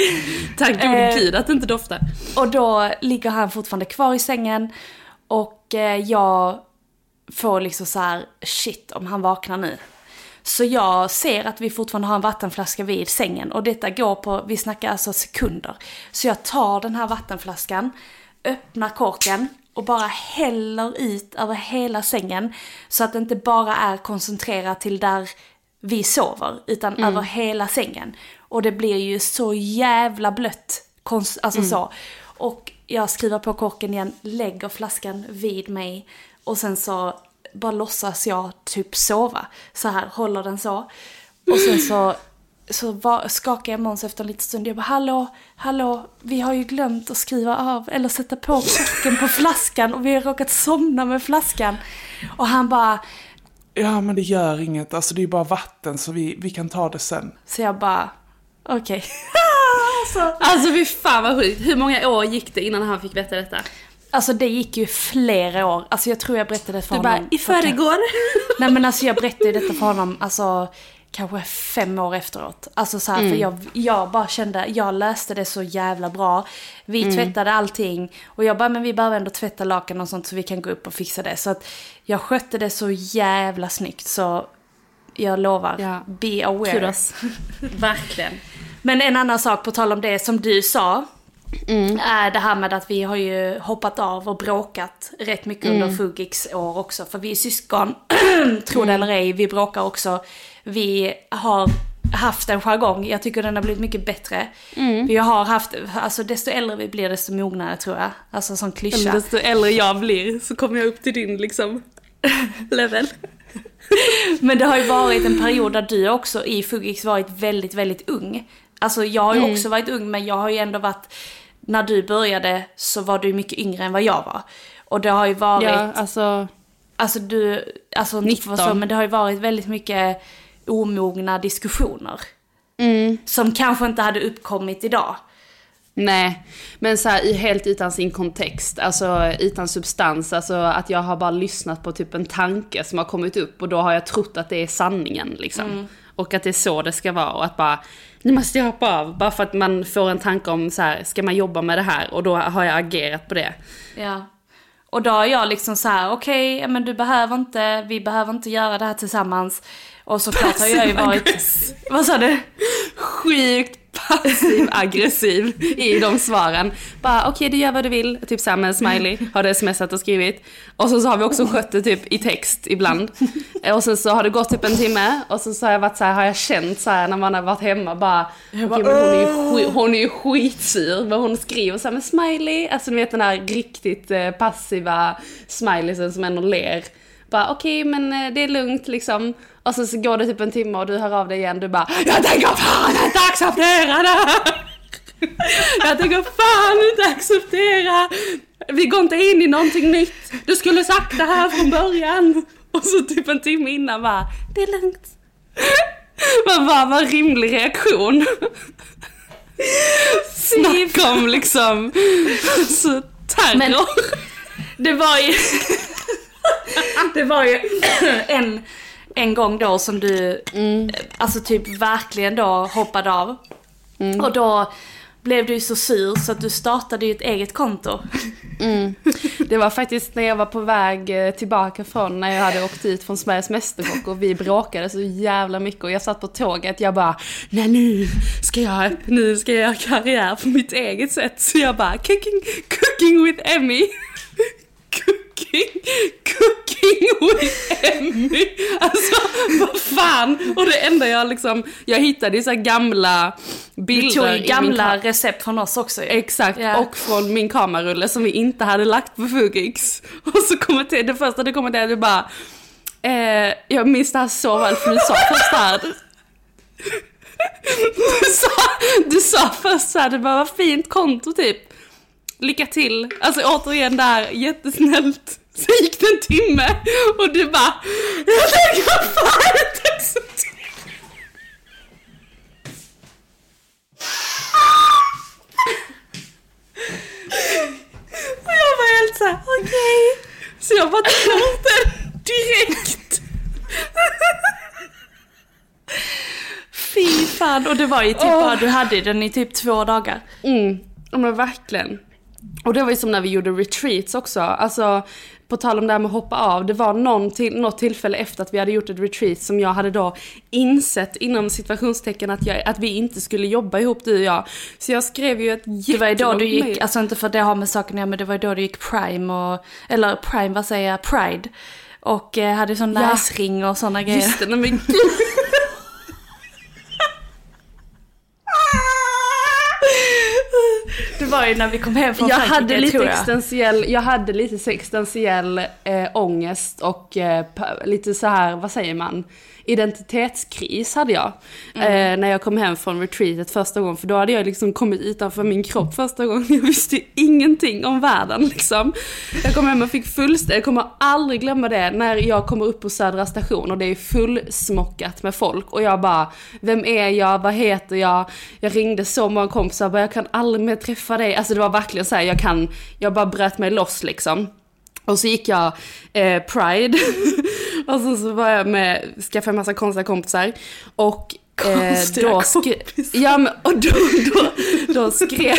Speaker 1: Tack gode
Speaker 2: Eh,
Speaker 1: gud att det inte doftar.
Speaker 2: Och då ligger han fortfarande kvar i sängen. Och eh, jag får liksom så här, shit om han vaknar nu. Så jag ser att vi fortfarande har en vattenflaska vid sängen. Och detta går på, vi snackar alltså sekunder. Så jag tar den här vattenflaskan, öppnar korken och bara häller ut över hela sängen. Så att det inte bara är koncentrerat till där vi sover, utan över hela sängen. Och det blir ju så jävla blött. Konst, alltså så. Och jag skriver på korken igen, lägger flaskan vid mig. Och sen så bara låtsas jag typ sova. Så här, håller den så. Och sen så, så var, skakar jag Måns efter en liten stund. Jag bara, hallå, hallå, vi har ju glömt att skriva av eller sätta på korken på flaskan. Och vi har råkat somna med flaskan. Och han bara,
Speaker 6: Ja, men det gör inget. Alltså det är bara vatten så vi, vi kan ta det sen.
Speaker 2: så jag bara, okej. *laughs* alltså,
Speaker 1: Alltså fy fan vad sjukt. Hur många år gick det innan han fick veta detta?
Speaker 2: alltså det gick ju flera år. Alltså jag tror jag berättade för
Speaker 1: Du
Speaker 2: honom.
Speaker 1: bara, i förrgår.
Speaker 2: Nej men alltså jag berättade detta för honom, alltså kanske fem år efteråt. Alltså så här,
Speaker 1: Mm.
Speaker 2: för jag, jag bara kände, jag löste det så jävla bra. Vi
Speaker 1: Mm.
Speaker 2: tvättade allting och jag bara, men vi behöver ändå tvätta lakan och sånt så vi kan gå upp och fixa det. Så att jag skötte det så jävla snyggt så jag lovar,
Speaker 1: Ja.
Speaker 2: be aware.
Speaker 1: Kudos. *laughs* Verkligen.
Speaker 2: Men en annan sak på tal om det som du sa.
Speaker 1: Mm.
Speaker 2: Är det här med att vi har ju hoppat av och bråkat rätt mycket
Speaker 1: Mm.
Speaker 2: under Fugiks år också. För vi är syskon, *clears throat* tro det eller ej, vi bråkar också. Vi har haft en jargong, jag tycker den har blivit mycket bättre.
Speaker 1: Mm.
Speaker 2: Vi har haft, alltså desto äldre vi blir desto mognare tror jag. Alltså som klyscha.
Speaker 1: Desto äldre jag blir så kommer jag upp till din liksom *laughs* level.
Speaker 2: Men det har ju varit en period där du också i Fugix varit väldigt, väldigt ung. Alltså jag har ju
Speaker 1: Mm.
Speaker 2: också varit ung men jag har ju ändå varit, när du började så var du mycket yngre än vad jag var. Och det har ju varit,
Speaker 1: Ja, alltså.
Speaker 2: alltså du, alltså inte för
Speaker 1: 19.
Speaker 2: så, men det har ju varit väldigt mycket omogna diskussioner.
Speaker 1: Mm.
Speaker 2: Som kanske inte hade uppkommit idag.
Speaker 1: Nej, men så här, helt utan sin kontext, alltså utan substans, alltså att jag har bara lyssnat på typ en tanke som har kommit upp och då har jag trott att det är sanningen liksom. Och att det är så det ska vara och att bara, nu måste jag hoppa av, bara för att man får en tanke om så här, ska man jobba med det här? Och då har jag agerat på det.
Speaker 2: Ja. Och då har jag liksom så här, okej, ja, men du behöver inte, vi behöver inte göra det här tillsammans. Och såklart har jag ju varit... Vad sa du?
Speaker 1: Sjukt passiv aggressiv i de svaren. Bara okej du gör vad du vill, typ såhär med en smiley, har det smsat och skrivit. Och så, så har vi också skött det typ i text ibland. Och sen så har det gått typ en timme och så, så har jag varit så här, har jag känt så här när man har varit hemma bara, men hon är, ju skit, hon är ju skitsur, men hon skriver så här med smiley, alltså du vet den här riktigt eh, passiva smileysen som ändå ler. Bara okej men eh, det är lugnt liksom. Och så, så går det typ en timme och du hör av dig igen, du bara Jag tänker fan inte acceptera det! *laughs* Jag tänker fan inte acceptera! Vi går inte in i någonting nytt. Du skulle sagt det här från början. Och så typ en timme innan bara, det är lugnt. Man bara, vad rimlig reaktion. Snacka om liksom, så terror.
Speaker 2: Men- Det var ju... det var ju en, en gång då som du, alltså typ verkligen då hoppade av. Och då blev du ju så sur så att du startade ju ett eget konto. Mm.
Speaker 1: Det var faktiskt när jag var på väg eh, tillbaka från när jag hade åkt ut från Sveriges Mästerkock och vi bråkade så jävla mycket och jag satt på tåget, jag bara Nej nu ska jag, nu ska jag göra karriär på mitt eget sätt. Så jag bara cooking, cooking with Emmy. *laughs* Cooking, cooking with Emmy. Alltså vad fan. Och det enda jag liksom, jag hittade så gamla bilder
Speaker 2: Du tog ju gamla recept från oss också ju.
Speaker 1: Exakt,
Speaker 2: Ja.
Speaker 1: och från min kamerarulle som vi inte hade lagt på Fugix. Och så kommenterade, det första du kommenterade du bara eh, Jag minns det här så väl för du sa först här Du sa, du sa först såhär, det bara var fint konto typ. Lycka till. Alltså återigen där, jättesnällt. Så gick det en timme och du bara, jag tänker fan inte acceptera. Och jag var helt såhär, okej. Så jag bara tog emot den direkt.
Speaker 2: Fy fan, och det var ju typ
Speaker 1: Åh.
Speaker 2: bara, du hade den i typ två dagar.
Speaker 1: Mm, ja men verkligen. Och det var ju som när vi gjorde retreats också. Alltså, på tal om det här med att hoppa av. Det var någon till, något tillfälle efter att vi hade gjort ett retreat som jag hade då insett inom situationstecken att, jag, att vi inte skulle jobba ihop du och jag. Så jag skrev ju ett
Speaker 2: Det var ju då du gick,
Speaker 1: mail.
Speaker 2: alltså inte för att det har med saken att men det var ju då du gick Prime och, eller Prime, vad säger jag, Pride. Och eh, hade sån
Speaker 1: Ja.
Speaker 2: läsring och såna grejer.
Speaker 1: Just det, nej men gud. *laughs*
Speaker 2: Det var ju när vi kom hem från
Speaker 1: jag
Speaker 2: Frankrike,
Speaker 1: hade lite
Speaker 2: tror jag.
Speaker 1: existentiell, jag hade lite existentiell eh, ångest och eh, lite så här, vad säger man? Identitetskris hade jag.
Speaker 2: Mm.
Speaker 1: Eh, när jag kom hem från retreatet första gången. För då hade jag liksom kommit utanför min kropp första gången. *laughs* Jag visste ingenting om världen liksom. Jag kom hem och fick fullständigt, jag kommer aldrig glömma det. När jag kommer upp på Södra station och det är fullsmockat med folk. Och jag bara, vem är jag? Vad heter jag? Jag ringde så många kompisar, bara, jag kan aldrig mer träffa dig. Alltså det var verkligen så här, jag kan, jag bara bröt mig loss liksom. Och så gick jag eh, Pride. *laughs* *laughs* och så, så var jag med, skaffade en massa konstiga kompisar. Och eh,
Speaker 2: Konstiga
Speaker 1: då skrev... Ja men och då, då, då skrev...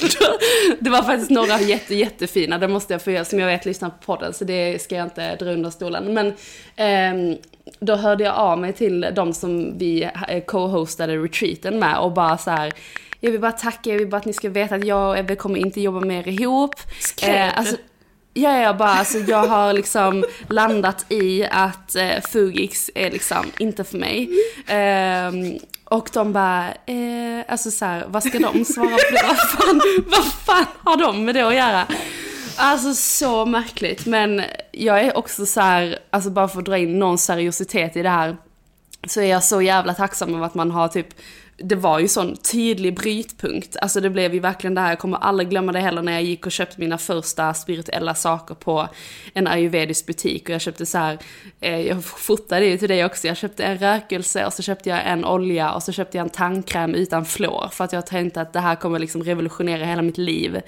Speaker 1: Då, *laughs* det var faktiskt några jätte, jättefina, det måste jag få göra, som jag vet lyssnar på podden, så det ska jag inte dra under stolen. Men ehm, då hörde jag av mig till de som vi eh, co-hostade retreaten med och bara så här. Jag vill bara tacka, jag vill bara att ni ska veta att jag och Ebbe kommer inte jobba mer ihop.
Speaker 2: Skrev du?
Speaker 1: alltså, Ja, jag bara, alltså jag har liksom landat i att eh, Fugix är liksom inte för mig. Eh, och de bara, eh, alltså så här, vad ska de svara på det? Vad fan, vad fan har de med det att göra? Alltså så märkligt, men jag är också så här, alltså bara för att dra in någon seriositet i det här, så är jag så jävla tacksam över att man har typ det var ju sån tydlig brytpunkt. Alltså det blev ju verkligen det här, jag kommer aldrig glömma det heller när jag gick och köpte mina första spirituella saker på en ayurvedisk butik. Och jag köpte så här, eh, jag fotade ju till dig också, jag köpte en rökelse och så köpte jag en olja och så köpte jag en tandkräm utan fluor. För att jag tänkte att det här kommer liksom revolutionera hela mitt liv.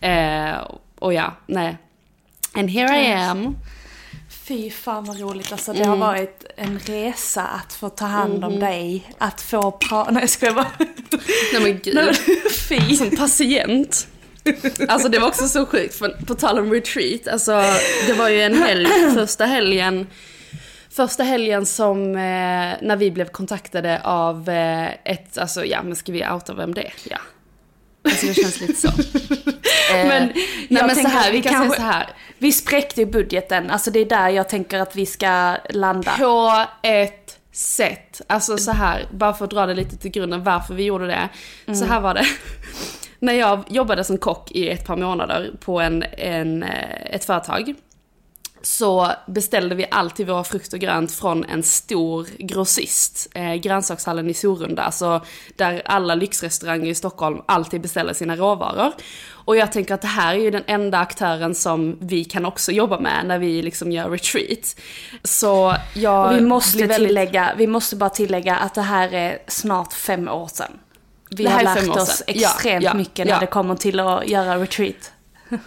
Speaker 1: Eh, och ja, nej. And here I am.
Speaker 2: Fy fan vad roligt, alltså det
Speaker 1: Mm.
Speaker 2: har varit en resa att få ta hand om
Speaker 1: Mhm.
Speaker 2: dig, att få prata, *laughs* nej jag skojar bara.
Speaker 1: Nej men gud.
Speaker 2: Nej, *laughs* fy.
Speaker 1: Som patient. Alltså det var också så sjukt, för på tal om retreat, alltså det var ju en helg, *clears throat* första helgen, första helgen som, eh, när vi blev kontaktade av eh, ett, alltså ja men ska vi outa vem det är? Ja. Alltså det känns lite så. *laughs* Eh,
Speaker 2: Men
Speaker 1: nej men så här, vi kan
Speaker 2: kanske-
Speaker 1: säga så här.
Speaker 2: Vi spräckte ju budgeten, alltså det är där jag tänker att vi ska landa.
Speaker 1: På ett sätt. Alltså så här, bara för att dra det lite till grunden varför vi gjorde det. Så här var det. *laughs* När jag jobbade som kock i ett par månader på en, en, eh, ett företag. Så beställde vi alltid våra frukt och grönt från en stor grossist. Eh, grönsakshallen i Sorunda, alltså där alla lyxrestauranger i Stockholm alltid beställer sina råvaror. Och jag tänker att det här är ju den enda aktören som vi kan också jobba med när vi liksom gör retreat. Så jag
Speaker 2: Och vi måste
Speaker 1: väldigt-
Speaker 2: tillägga, vi måste bara tillägga att det här är snart fem år sedan. Vi har lärt oss
Speaker 1: sedan. Ja,
Speaker 2: extremt
Speaker 1: ja,
Speaker 2: mycket
Speaker 1: ja.
Speaker 2: när det kommer till att göra retreat.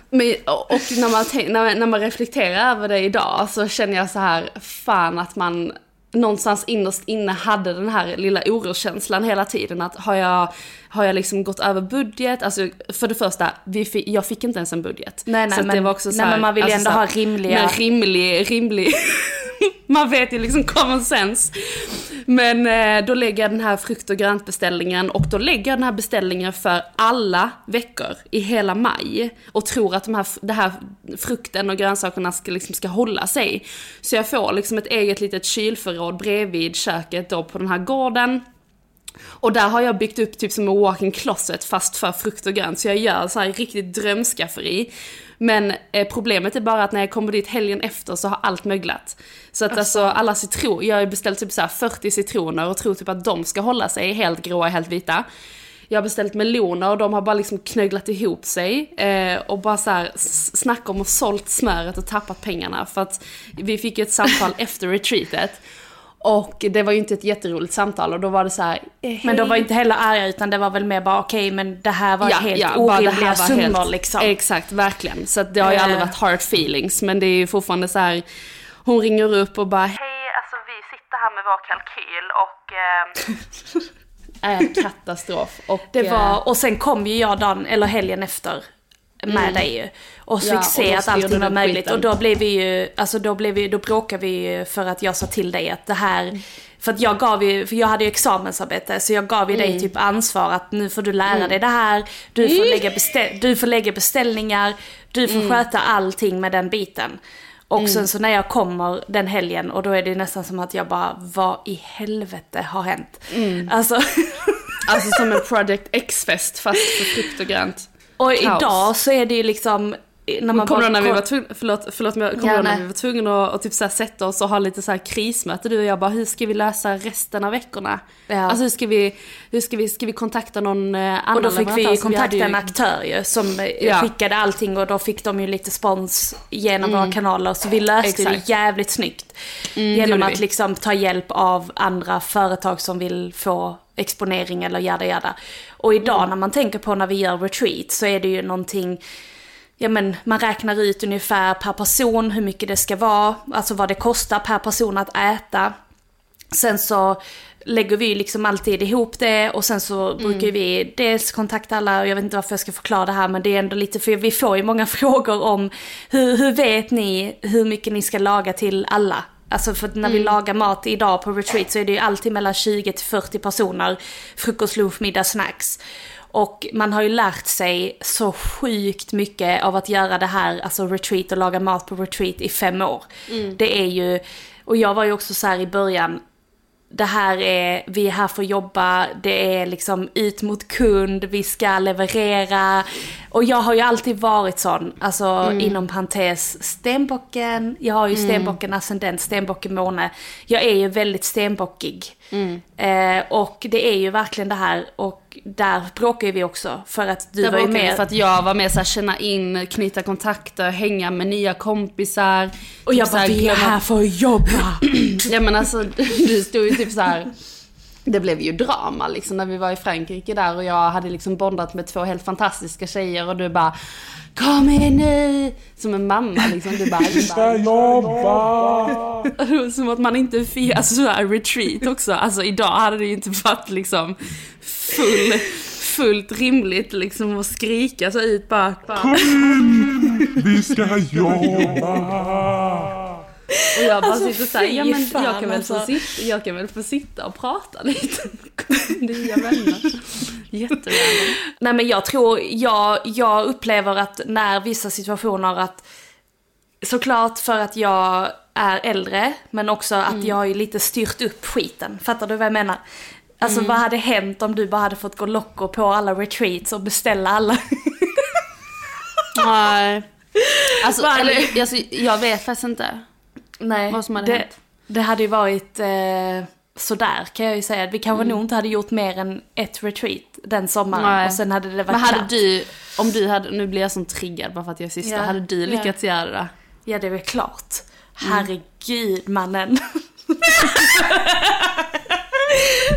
Speaker 1: Men, och när, man tänk, när, när man reflekterar över det idag så känner jag så här, fan att man någonstans innerst inne hade den här lilla oroskänslan hela tiden. Att har jag, har jag liksom gått över budget? Alltså för det första, vi fick, jag fick inte ens en budget.
Speaker 2: Nej, nej,
Speaker 1: så
Speaker 2: men-
Speaker 1: det var också så
Speaker 2: nej,
Speaker 1: här,
Speaker 2: men man vill ju
Speaker 1: alltså
Speaker 2: ändå
Speaker 1: här,
Speaker 2: ha rimliga-
Speaker 1: Men rimlig, rimlig. *laughs* man vet ju liksom common sense. Men eh, då lägger jag den här frukt och gröntbeställningen och då lägger jag den här beställningen för alla veckor i hela maj. Och tror att de här, det här frukten och grönsakerna ska, liksom, ska hålla sig. Så jag får liksom ett eget litet kylförråd bredvid köket då på den här gården. Och där har jag byggt upp typ som en walk-in closet fast för frukt och grönt. Så jag gör så här riktigt drömskafferi. Men eh, problemet är bara att när jag kommer dit helgen efter så har allt möglat. Så att alltså, alla citroner, jag har beställt typ så här 40 citroner och tror typ att de ska hålla sig helt gråa, helt vita. Jag har beställt meloner och de har bara liksom knögglat ihop sig. Eh, och bara så här s- snacka om att sålt smöret och tappat pengarna. För att vi fick ju ett samtal *laughs* efter retreatet. Och det var ju inte ett jätteroligt samtal och då var det så här. eh,
Speaker 2: Men de var inte heller arga utan det var väl mer bara okej men det här var helt
Speaker 1: bara det
Speaker 2: orimliga summor
Speaker 1: helt-
Speaker 2: liksom.
Speaker 1: Exakt, verkligen. Så det har ju aldrig
Speaker 2: Eh.
Speaker 1: varit hard feelings. Men det är ju fortfarande så här. Hon ringer upp och bara
Speaker 2: Hej, alltså vi sitter här med vår kalkyl och... *laughs*
Speaker 1: är katastrof. Och,
Speaker 2: Det
Speaker 1: eh,
Speaker 2: var, och sen kom ju jag dagen, eller helgen efter med
Speaker 1: Mm.
Speaker 2: dig ju. Och
Speaker 1: Ja,
Speaker 2: fick se att allting var möjligt.
Speaker 1: skiten.
Speaker 2: Och då blev vi ju, alltså då blev vi, då bråkade vi ju för att jag sa till dig att det här, för att jag gav ju, för jag hade ju examensarbete, så jag gav ju dig
Speaker 1: Mm.
Speaker 2: typ ansvar att nu får du lära dig det här, du får,
Speaker 1: Mm.
Speaker 2: lägga, beställ, du får lägga beställningar, du får
Speaker 1: Mm.
Speaker 2: sköta allting med den biten. Och
Speaker 1: Mm.
Speaker 2: sen så när jag kommer den helgen och då är det nästan som att jag bara, vad i helvete har hänt?
Speaker 1: Mm.
Speaker 2: Alltså,
Speaker 1: Alltså som en *laughs* Project X-fest fast för frukt och grönt.
Speaker 2: Och
Speaker 1: Kaos.
Speaker 2: idag så är det ju liksom, när man
Speaker 1: Kommer
Speaker 2: bara
Speaker 1: när vi var tvungna, förlåt, förlåt men jag kommer
Speaker 2: Ja,
Speaker 1: när vi var tvungna att, att typ så här sätta oss och ha lite så här krismöte du och jag bara hur ska vi lösa resten av veckorna?
Speaker 2: Ja.
Speaker 1: Alltså hur ska vi, hur ska vi, ska vi kontakta någon eh, annan
Speaker 2: Och då fick vi kontakta
Speaker 1: ju-
Speaker 2: en aktör ju, som eh,
Speaker 1: Ja.
Speaker 2: skickade allting och då fick de ju lite spons genom
Speaker 1: Mm.
Speaker 2: våra kanaler. Så vi löste
Speaker 1: Exakt.
Speaker 2: det jävligt snyggt.
Speaker 1: Mm,
Speaker 2: genom att
Speaker 1: vi.
Speaker 2: liksom ta hjälp av andra företag som vill få exponering eller jada jada. Och idag
Speaker 1: Mm.
Speaker 2: när man tänker på när vi gör retreat så är det ju någonting Ja men man räknar ut ungefär per person hur mycket det ska vara, alltså vad det kostar per person att äta. Sen så lägger vi liksom alltid ihop det och sen så brukar vi dels kontakta alla, och jag vet inte varför jag ska förklara det här men det är ändå lite, för vi får ju många *laughs* frågor om hur, hur vet ni hur mycket ni ska laga till alla? Alltså för när vi lagar mat idag på retreat så är det ju alltid mellan 20 till 40 personer. Frukost, lunch, middag, snacks. Och man har ju lärt sig så sjukt mycket av att göra det här, alltså retreat och laga mat på retreat i fem år. Det är ju, och jag var ju också så här i början, det här är, vi är här för att jobba, det är liksom ut mot kund, vi ska leverera. Och jag har ju alltid varit sån, alltså inom parentes stenbocken, jag har ju stenbocken ascendent, stenbocken måne. Jag är ju väldigt stenbockig. Eh, och det är ju verkligen det här, och där bråkar ju vi också. För att du
Speaker 1: Det
Speaker 2: var ju
Speaker 1: var
Speaker 2: med.
Speaker 1: för att jag var med så här, känna in, knyta kontakter, hänga med nya kompisar.
Speaker 2: och jag
Speaker 1: Typ
Speaker 2: bara, vi är här för att jobba. *clears throat*
Speaker 1: Ja men alltså, du stod ju typ så här. Det blev ju drama liksom när vi var i Frankrike där och jag hade liksom bondat med två helt fantastiska tjejer och du bara Kom igen nu! Som en mamma liksom. Du bara, du bara
Speaker 6: jobba! *laughs*
Speaker 1: Som att man inte fick, alltså sådär retreat också. Alltså idag hade det ju inte varit liksom full, fullt rimligt liksom att skrika så ut bara. bara.
Speaker 6: Vi ska jobba!
Speaker 1: Och jag bara
Speaker 2: Alltså,
Speaker 1: sitter såhär, ja men
Speaker 2: fan,
Speaker 1: jag kan, väl få
Speaker 2: alltså.
Speaker 1: sitta, jag kan väl få sitta och prata lite nya vänner. Jättegärna.
Speaker 2: Nej men jag tror, jag, jag upplever att när vissa situationer att såklart för att jag är äldre men också att jag har ju lite styrt upp skiten. Fattar du vad jag menar? Alltså vad hade hänt om du bara hade fått gå loco på alla retreats och beställa alla?
Speaker 1: Nej. *laughs* Alltså, eller, alltså, jag vet faktiskt inte.
Speaker 2: Nej,
Speaker 1: Vad som hade
Speaker 2: det,
Speaker 1: hänt.
Speaker 2: det hade ju varit eh, sådär kan jag ju säga. Vi kanske nog inte hade gjort mer än ett retreat den sommaren
Speaker 1: Nej.
Speaker 2: och sen hade det varit
Speaker 1: Men hade
Speaker 2: klart.
Speaker 1: du, om du hade, nu blir jag som triggad bara för att jag är sista,
Speaker 2: Ja,
Speaker 1: hade du
Speaker 2: ja.
Speaker 1: lyckats göra det?
Speaker 2: Ja det är väl klart. Herregud mannen. *laughs*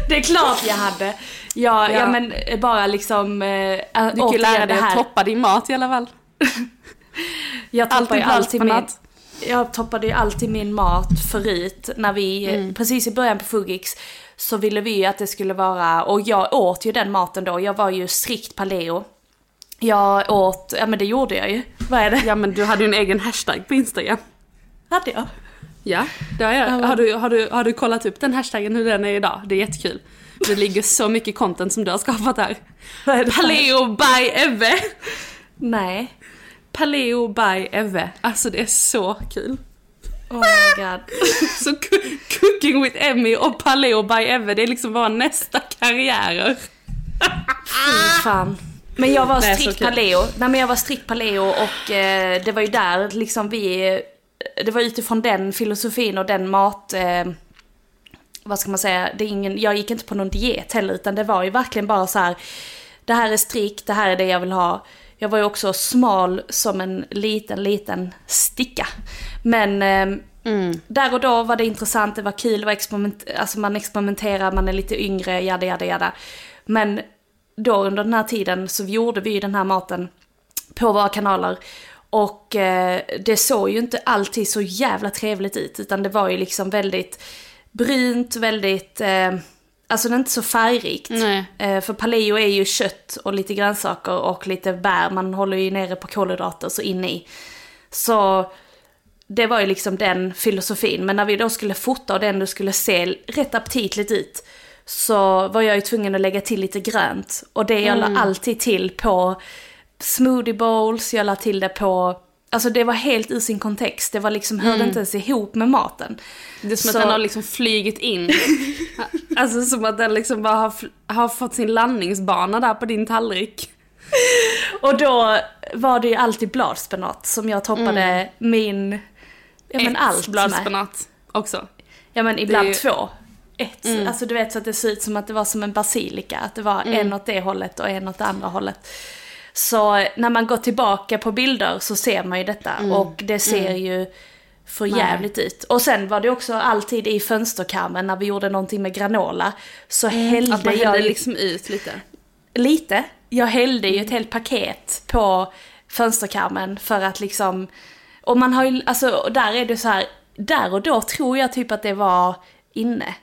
Speaker 2: det är klart jag hade. Ja, ja.
Speaker 1: Ja.
Speaker 2: men bara liksom... Eh,
Speaker 1: Du kan ju lära dig att toppa din mat i alla fall.
Speaker 2: Jag toppar ju alltid min... Jag toppade ju alltid min mat förut när vi,
Speaker 1: Mm.
Speaker 2: precis i början på Fugix, så ville vi ju att det skulle vara, och jag åt ju den maten då, jag var ju strikt paleo. Jag åt, ja men det gjorde jag ju. Vad är det?
Speaker 1: Ja men du hade ju en egen hashtag på Instagram.
Speaker 2: Hade jag?
Speaker 1: Ja, det har jag. Har du, har, du, har du kollat upp den hashtaggen hur den är idag? Det är jättekul. Det ligger så mycket content som du har skapat där.
Speaker 2: Vad är det?
Speaker 1: Paleo by Eve!
Speaker 2: Nej.
Speaker 1: Paleo by Eve. Alltså det är så kul.
Speaker 2: Oh my god. *laughs*
Speaker 1: Så co- Cooking with Emmy och Paleo by Eve, det är liksom bara nästa karriärer.
Speaker 2: Fy fan. Men jag var strikt paleo. Nej men jag var strikt paleo och eh, det var ju där liksom vi, det var utifrån den filosofin och den mat, eh, vad ska man säga, det är ingen, jag gick inte på någon diet heller utan det var ju verkligen bara så här, det här är strikt, det här är det jag vill ha. Jag var ju också smal som en liten, liten sticka. Men eh, där och då var det intressant, det var kul, det var experiment, alltså man experimenterar, man är lite yngre, jada jada jada. Men då under den här tiden så gjorde vi ju den här maten på våra kanaler. Och eh, det såg ju inte alltid så jävla trevligt ut, utan det var ju liksom väldigt brunt, väldigt, eh, alltså det är inte så färgrikt. Eh, för paleo är ju kött och lite grönsaker och lite bär, man håller ju nere på kolhydrater så in i. Så det var ju liksom den filosofin. Men när vi då skulle fota och det ändå skulle se rätt aptitligt ut så var jag ju tvungen att lägga till lite grönt. Och det jag la alltid till på smoothie bowls, jag la till det på... Alltså det var helt ur sin kontext, det var liksom, hörde inte ens ihop med maten.
Speaker 1: Det är som
Speaker 2: Så-
Speaker 1: att den har liksom flygit in. *laughs* alltså som att den liksom bara har, har fått sin landningsbana där på din tallrik.
Speaker 2: Och då var det ju alltid bladspenat som jag toppade min... Ja men
Speaker 1: Ett
Speaker 2: allt
Speaker 1: blad
Speaker 2: med.
Speaker 1: spenat också.
Speaker 2: Ja men ibland
Speaker 1: ju-
Speaker 2: två. Ett. Alltså du vet så att det ser ut som att det var som en basilika. Att det var en åt det hållet och en åt det andra hållet. Så när man går tillbaka på bilder så ser man ju detta. Och det ser ju för jävligt ut. Och sen var det också alltid i fönsterkarmen när vi gjorde någonting med granola. Så hällde
Speaker 1: Att man
Speaker 2: jag
Speaker 1: hällde liksom ut lite.
Speaker 2: Lite. Jag hällde ju ett helt paket på fönsterkarmen för att liksom... Och man har ju, alltså och där är det så här, där och då tror jag typ att det var inne.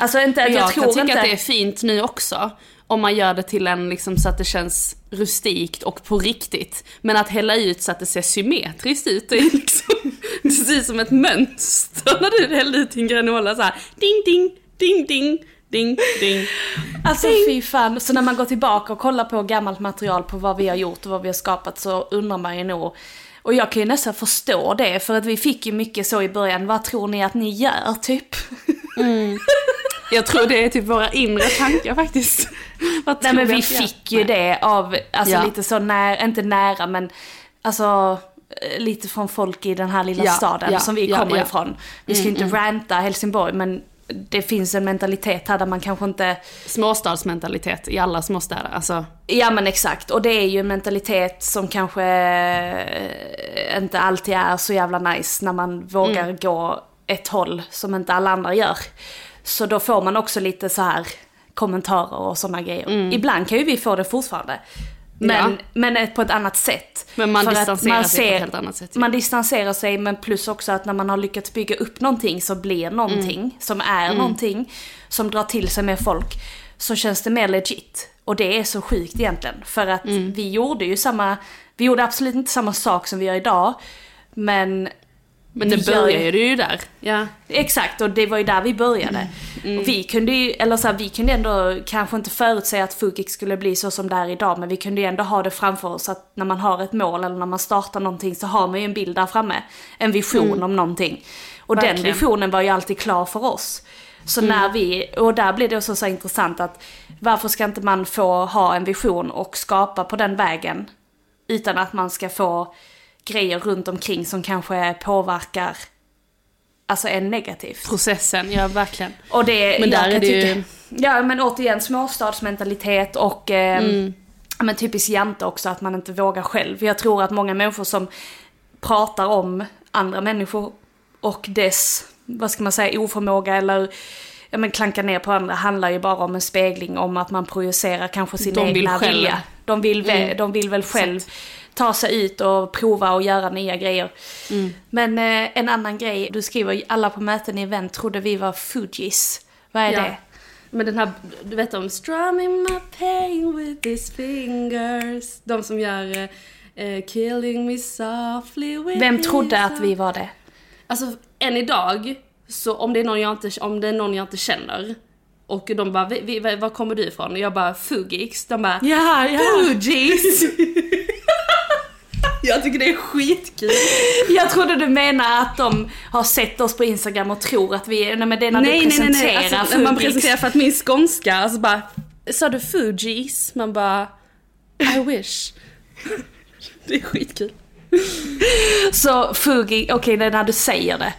Speaker 2: Alltså inte,
Speaker 1: Jag,
Speaker 2: jag,
Speaker 1: jag
Speaker 2: tror
Speaker 1: kan tycka
Speaker 2: inte...
Speaker 1: att det är fint nu också. Om man gör det till en liksom så att det känns rustikt och på riktigt. Men att hälla ut så att det ser symmetriskt ut, är *laughs* liksom, det ser ut som ett mönster när du hällde ut din granola så här. Ding, ding, ding, ding, ding, ding.
Speaker 2: Alltså fy fan. Så när man går tillbaka och kollar på gammalt material på vad vi har gjort och vad vi har skapat så undrar man ju nog. Och jag kan ju nästan förstå det för att vi fick ju mycket så i början. Vad tror ni att ni gör typ?
Speaker 1: Jag tror det är typ våra inre tankar faktiskt.
Speaker 2: Nej men vi fick ju det av, alltså
Speaker 1: Ja.
Speaker 2: lite så nära, inte nära men alltså lite från folk i den här lilla
Speaker 1: Ja,
Speaker 2: staden
Speaker 1: ja,
Speaker 2: som vi kommer
Speaker 1: ja. Mm,
Speaker 2: ifrån. Vi ska ju inte ranta Helsingborg men det finns en mentalitet här där man kanske inte
Speaker 1: Småstadsmentalitet i alla småstäder. Alltså,
Speaker 2: Ja men exakt, och det är ju en mentalitet som kanske eh, inte alltid är så jävla nice när man vågar
Speaker 1: Mm.
Speaker 2: gå ett håll som inte alla andra gör. Så då får man också lite så här kommentarer och sådana grejer. Ibland kan ju vi få det fortfarande. Men,
Speaker 1: Mm. Ja.
Speaker 2: men på ett annat sätt.
Speaker 1: Men man
Speaker 2: För
Speaker 1: distanserar sig på ett helt annat sätt.
Speaker 2: Man distanserar sig men plus också att när man har lyckats bygga upp någonting så blir någonting
Speaker 1: Mm.
Speaker 2: som är någonting som drar till sig med folk. Så känns det mer legit. Och det är så sjukt egentligen. För att
Speaker 1: Mm.
Speaker 2: vi gjorde ju samma, vi gjorde absolut inte samma sak som vi gör idag. Men
Speaker 1: men det
Speaker 2: ju-
Speaker 1: började ju där. Ja.
Speaker 2: Exakt, och det var ju där vi började. Och vi kunde ju, eller så här, vi kunde ändå kanske inte förutse att Fugik skulle bli så som det är idag, men vi kunde ju ändå ha det framför oss att när man har ett mål eller när man startar någonting så har man ju en bild där framme. En vision om någonting. Och den
Speaker 1: Verkligen.
Speaker 2: visionen var ju alltid klar för oss. Så när vi, och där blir det också så intressant att varför ska inte man få ha en vision och skapa på den vägen utan att man ska få grejer runt omkring som kanske påverkar alltså en negativt.
Speaker 1: Processen, ja verkligen.
Speaker 2: Och det,
Speaker 1: Men där är det ju-
Speaker 2: tycka- Ja men återigen småstadsmentalitet och eh,
Speaker 1: Mm.
Speaker 2: men typiskt jante också att man inte vågar själv. Jag tror att många människor som pratar om andra människor och dess, vad ska man säga, oförmåga eller ja, men klanka ner på andra handlar ju bara om en spegling om att man projicerar kanske sin
Speaker 1: De
Speaker 2: egna
Speaker 1: själv.
Speaker 2: vilja. De vill, väl,
Speaker 1: Mm.
Speaker 2: de vill väl själv
Speaker 1: Exakt.
Speaker 2: Ta sig ut och prova och göra nya grejer.
Speaker 1: Mm.
Speaker 2: Men eh, en annan grej, du skriver alla på möten i event trodde vi var Fugees. Vad är
Speaker 1: Ja.
Speaker 2: det?
Speaker 1: Men den här, du vet om Strumming my pain with his fingers. De som gör eh, eh, Killing me softly with
Speaker 2: Vem trodde
Speaker 1: his
Speaker 2: att vi var det?
Speaker 1: Alltså än idag, så om det är någon jag inte, om det är någon jag inte känner och de bara, vi, vi, var kommer du ifrån? Och jag bara, Fugix. De bara,
Speaker 2: Ja, ja. *laughs*
Speaker 1: jag tycker det är skitkul.
Speaker 2: Jag trodde du menar att de har sett oss på Instagram och tror att vi är, nej men det är när
Speaker 1: nej,
Speaker 2: du
Speaker 1: nej, nej,
Speaker 2: presenterar
Speaker 1: nej. Alltså, när man presenterar för att min skånska, alltså bara, sa du Fugis? Man bara, I wish. *laughs* Det är skitkul.
Speaker 2: Så Fugi, okej är när du säger det.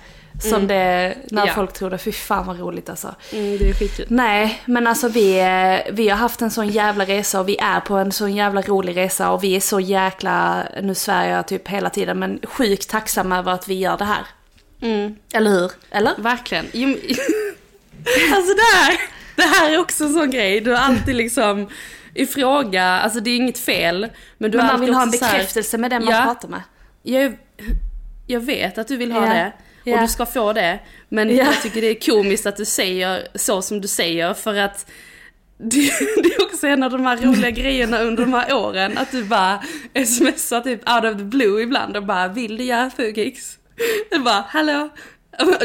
Speaker 2: Som
Speaker 1: Mm.
Speaker 2: det, när
Speaker 1: Ja.
Speaker 2: folk tror det. Fy fan vad roligt alltså.
Speaker 1: Mm, det är skitkul.
Speaker 2: Nej, men alltså vi, eh, vi har haft en sån jävla resa och vi är på en sån jävla rolig resa och vi är så jäkla, nu svär jag typ hela tiden, men sjukt tacksamma över att vi gör det här.
Speaker 1: Mm.
Speaker 2: Eller hur? Eller?
Speaker 1: Verkligen. *laughs* Alltså det här, det här är också en sån grej. Du har alltid liksom i fråga, alltså det är inget fel. Men du
Speaker 2: Men man vill ha en
Speaker 1: så här-
Speaker 2: bekräftelse med den man
Speaker 1: Ja.
Speaker 2: pratar med.
Speaker 1: Jag, jag vet att du vill ha
Speaker 2: Ja.
Speaker 1: det. Och
Speaker 2: Ja.
Speaker 1: du ska få det. Men
Speaker 2: Ja.
Speaker 1: jag tycker det är komiskt att du säger så som du säger för att det, *laughs* det är också en av de här roliga grejerna under de här åren. Att du bara smsar typ out of the blue ibland och bara vill du göra Fugix? Du bara hallå?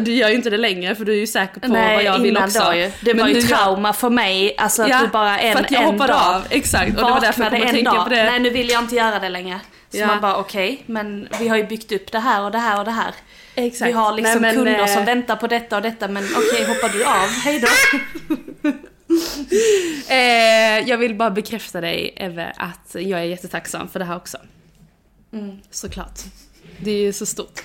Speaker 1: Du gör ju inte det längre för du är ju säker på
Speaker 2: Nej,
Speaker 1: vad jag vill också.
Speaker 2: då ju. Det var
Speaker 1: Men
Speaker 2: ju
Speaker 1: nu gör-
Speaker 2: trauma för mig, alltså att
Speaker 1: Ja,
Speaker 2: du bara en,
Speaker 1: för att jag
Speaker 2: en
Speaker 1: hoppade
Speaker 2: dag
Speaker 1: av, exakt. Och det var därför jag kom att tänka
Speaker 2: dag.
Speaker 1: på det.
Speaker 2: Nej nu vill jag inte göra det längre. Så
Speaker 1: Ja.
Speaker 2: man bara okej, men vi har ju byggt upp det här och det här och det här.
Speaker 1: Exakt.
Speaker 2: Vi har liksom
Speaker 1: Nej, men,
Speaker 2: kunder som
Speaker 1: eh,
Speaker 2: väntar på detta och detta men okej hoppar du av, hej då. *laughs*
Speaker 1: Eh, jag vill bara bekräfta dig Eve att jag är jättetacksam för det här också.
Speaker 2: Mm.
Speaker 1: Såklart. Det är ju så stort.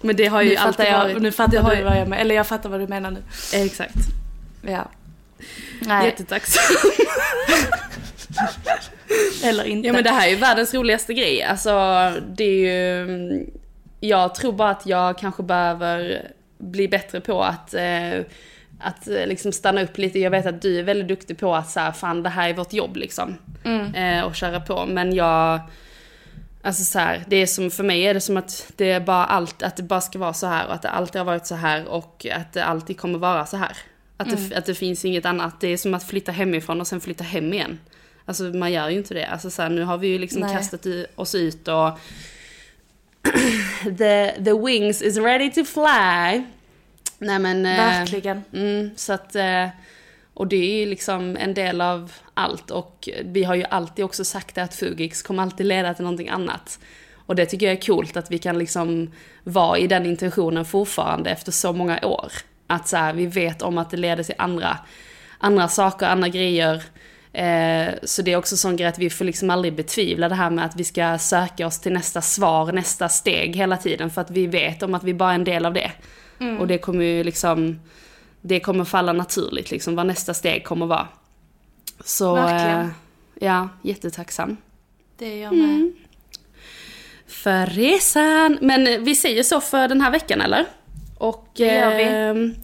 Speaker 1: Men det har ju
Speaker 2: Nu
Speaker 1: alltid
Speaker 2: jag,
Speaker 1: varit...
Speaker 2: nu fattar
Speaker 1: har
Speaker 2: du vad jag menar, eller jag fattar vad du menar nu.
Speaker 1: Exakt.
Speaker 2: Ja. Nej,
Speaker 1: Jättetacksam. *laughs*
Speaker 2: eller inte.
Speaker 1: Ja men det här är ju världens roligaste grej. Alltså det är ju... Jag tror bara att jag kanske behöver bli bättre på att, eh, att eh, liksom stanna upp lite. Jag vet att du är väldigt duktig på att säga fan det här är vårt jobb liksom. Eh, och köra på. Men jag... Alltså så här, det är som för mig är det som att det är bara allt, att det bara ska vara så här och att det alltid har varit så här och att det alltid kommer vara så här. Att, det, att det finns inget annat. Det är som att flytta hemifrån och sen flytta hem igen. Alltså man gör ju inte det. Alltså så här, nu har vi ju liksom
Speaker 2: Nej.
Speaker 1: kastat oss ut och *coughs* the, the wings is ready to fly. Nej men... eh,
Speaker 2: Verkligen.
Speaker 1: Mm, så att, eh, och det är ju liksom en del av allt och vi har ju alltid också sagt det att Fugix kommer alltid leda till någonting annat. Och det tycker jag är coolt att vi kan liksom vara i den intentionen fortfarande efter så många år. Att så här, vi vet om att det leder till andra, andra saker, andra grejer. Eh, så det är också sån grej att vi får liksom aldrig betvivla det här med att vi ska söka oss till nästa svar, nästa steg hela tiden. För att vi vet om att vi bara är en del av det. Och det kommer ju liksom, det kommer falla naturligt liksom vad nästa steg kommer vara. Så,
Speaker 2: Verkligen.
Speaker 1: eh, ja, jättetacksam
Speaker 2: Det är jag med.
Speaker 1: Mm. för resan. Men vi säger så för den här veckan eller? Och,
Speaker 2: Det gör vi.
Speaker 1: ehm,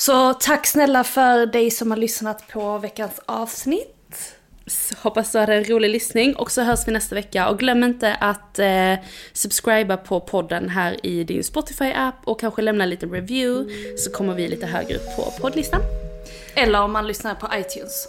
Speaker 2: så tack snälla för dig som har lyssnat på veckans avsnitt.
Speaker 1: Så hoppas du hade en rolig lyssning och så hörs vi nästa vecka. Och glöm inte att eh, subscriba på podden här i din Spotify-app och kanske lämna en liten review så kommer vi lite högre upp på poddlistan.
Speaker 2: Eller om man lyssnar på iTunes.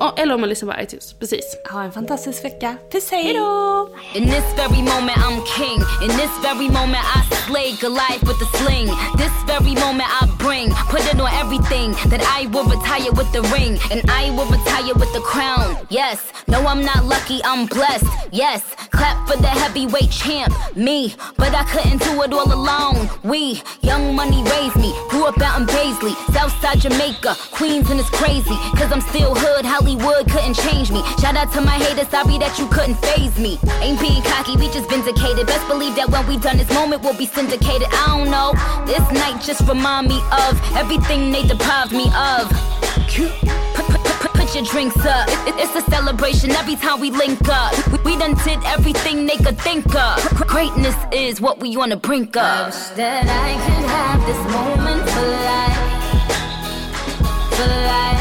Speaker 1: Ja, eller om man lyssnar på iTunes, precis.
Speaker 2: Ha en fantastisk vecka. Puss hej då!
Speaker 7: In this very moment, I'm king. In this very moment, I slay Goliath with a sling. This very moment, I bring, put it on everything. That I will retire with the ring, and I will retire with the crown. Yes, no, I'm not lucky, I'm blessed. Yes, clap for the heavyweight champ, me. But I couldn't do it all alone. We, young money raised me, grew up out in Paisley, Southside Jamaica, Queens, and it's crazy. Cause I'm still hood, Hollywood couldn't change me. Shout out to my haters, sorry that you couldn't phase me. Ain't being cocky, we just vindicated. Best believe that when we done this moment, we'll be syndicated. I don't know. This night just remind me of everything they deprived me of. Put, your drinks up. It- it- it's a celebration every time we link up. We, done did everything they could think of. Greatness is what we on the brink of. that I could have this moment for life
Speaker 8: the.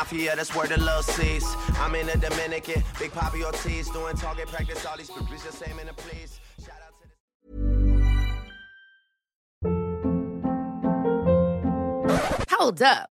Speaker 8: Mafia, that's where the love sees. I'm in the Dominican, Big Poppy Ortiz, doing target practice, all these groupies just aiming to please. Shout out to the
Speaker 9: Hold up.